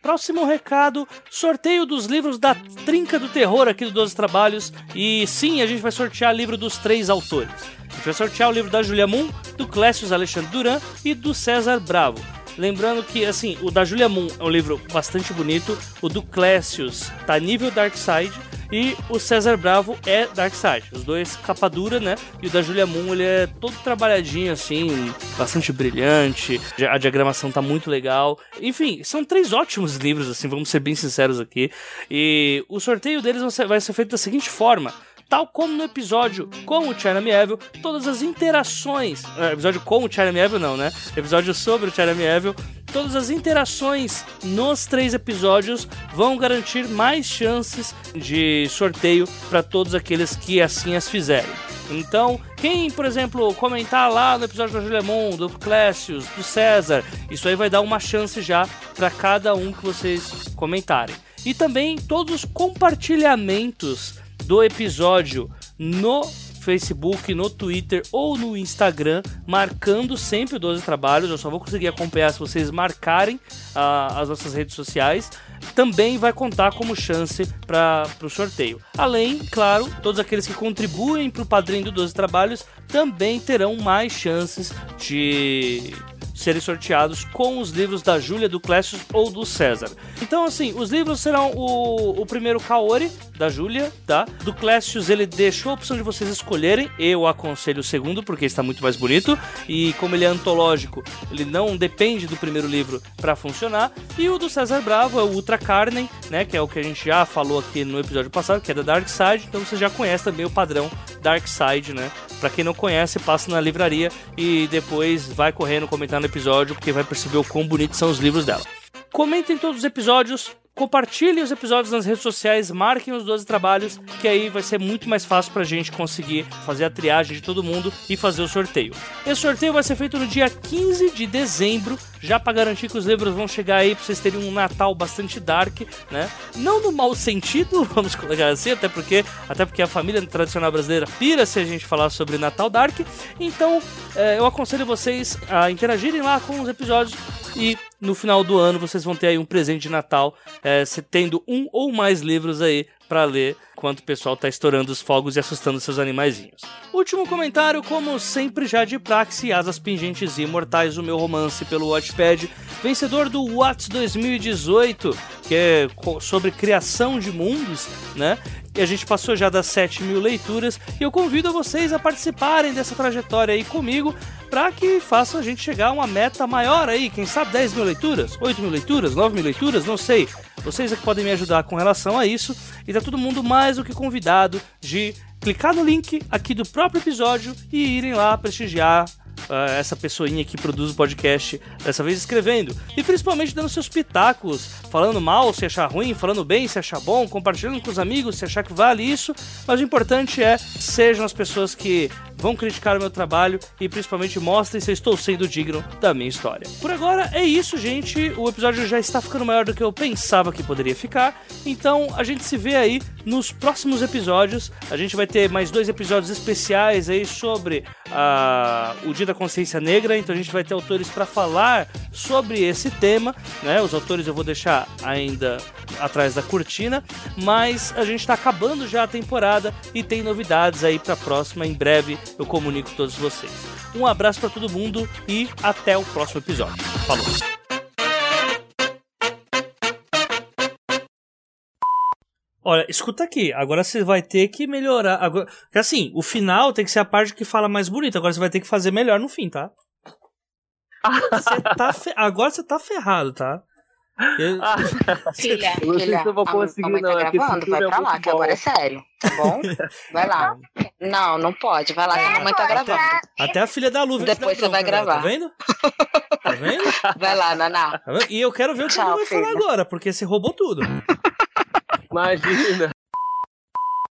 Próximo recado: sorteio dos livros da Trinca do Terror aqui do 12 Trabalhos. E sim, a gente vai sortear livro dos três autores. A gente vai sortear o livro da Julia Moon, do Clécio Alexandre Duran e do César Bravo. Lembrando que, assim, o da Julia Moon é um livro bastante bonito, o do Clécius tá nível Dark Side e o César Bravo é Dark Side. Os dois capa dura, né? E o da Julia Moon, ele é todo trabalhadinho, assim, bastante brilhante, a diagramação tá muito legal. Enfim, são três ótimos livros, assim, vamos ser bem sinceros aqui. E o sorteio deles vai ser feito da seguinte forma. Tal como no episódio com o Charlie Evil, todas as interações. É, episódio com o Charlie Evil, não, né? Episódio sobre o Charlie Evil. Todas as interações nos três episódios vão garantir mais chances de sorteio para todos aqueles que assim as fizerem. Então, quem, por exemplo, comentar lá no episódio do Julemon, do Clécius, do César, isso aí vai dar uma chance já para cada um que vocês comentarem. E também todos os compartilhamentos do episódio no Facebook, no Twitter ou no Instagram, marcando sempre o 12 Trabalhos. Eu só vou conseguir acompanhar se vocês marcarem uh, as nossas redes sociais. Também vai contar como chance para o sorteio. Além, claro, todos aqueles que contribuem para o padrinho do 12 Trabalhos também terão mais chances de serem sorteados com os livros da Júlia, do Clécio ou do César. Então, assim, os livros serão o, o primeiro Kaori, da Júlia, tá? Do Clécio, ele deixou a opção de vocês escolherem. Eu aconselho o segundo, porque está muito mais bonito. E como ele é antológico, ele não depende do primeiro livro para funcionar. E o do César Bravo é o Ultra Carnem, né? Que é o que a gente já falou aqui no episódio passado, que é da Dark Side. Então você já conhece também o padrão Dark Side, né? Pra quem não conhece, passa na livraria e depois vai correndo comentar no episódio, porque vai perceber o quão bonitos são os livros dela. Comentem todos os episódios, compartilhem os episódios nas redes sociais, marquem os 12 trabalhos, que aí vai ser muito mais fácil pra gente conseguir fazer a triagem de todo mundo e fazer o sorteio. Esse sorteio vai ser feito no dia 15 de dezembro, já para garantir que os livros vão chegar aí pra vocês terem um Natal bastante dark, né? Não no mau sentido, vamos colocar assim, até porque, até porque a família tradicional brasileira pira se a gente falar sobre Natal dark. Então, é, eu aconselho vocês a interagirem lá com os episódios e no final do ano vocês vão ter aí um presente de Natal, é, tendo um ou mais livros aí para ler enquanto o pessoal tá estourando os fogos e assustando seus animaizinhos. Último comentário, como sempre já de praxe, Asas Pingentes e Imortais, o meu romance pelo Watchpad, vencedor do Watts 2018, que é sobre criação de mundos, né? E a gente passou já das 7 mil leituras e eu convido vocês a participarem dessa trajetória aí comigo para que faça a gente chegar a uma meta maior aí, quem sabe 10 mil leituras, 8 mil leituras, 9 mil leituras, não sei. Vocês é que podem me ajudar com relação a isso e tá todo mundo mais do que convidado de clicar no link aqui do próprio episódio e irem lá prestigiar uh, essa pessoinha que produz o podcast, dessa vez escrevendo. E principalmente dando seus pitacos, falando mal se achar ruim, falando bem se achar bom, compartilhando com os amigos se achar que vale isso. Mas o importante é sejam as pessoas que vão criticar o meu trabalho e principalmente mostrem se eu estou sendo digno da minha história. Por agora é isso, gente. O episódio já está ficando maior do que eu pensava que poderia ficar. Então a gente se vê aí nos próximos episódios. A gente vai ter mais dois episódios especiais aí sobre uh, o Dia da Consciência Negra. Então a gente vai ter autores para falar sobre esse tema. Né? Os autores eu vou deixar ainda atrás da cortina. Mas a gente está acabando já a temporada e tem novidades aí para a próxima em breve eu comunico todos vocês. Um abraço para todo mundo e até o próximo episódio. Falou! Olha, escuta aqui, agora você vai ter que melhorar. Agora, porque assim, o final tem que ser a parte que fala mais bonita. Agora você vai ter que fazer melhor no fim, tá? Você tá fe... Agora você tá ferrado, tá? Eu... Ah, filha, eu não filha, se eu vou conseguir, a, a não. Tá gravando, vai pra lá, que agora é sério, tá bom? Vai lá. Não, não pode, vai lá que a mamãe tá gravando. Até a filha da Lu Depois você vai né? gravar. Tá vendo? Tá vendo? Vai lá, Naná. Tá e eu quero ver o que Tchau, ele vai filha. falar agora, porque você roubou tudo. Imagina!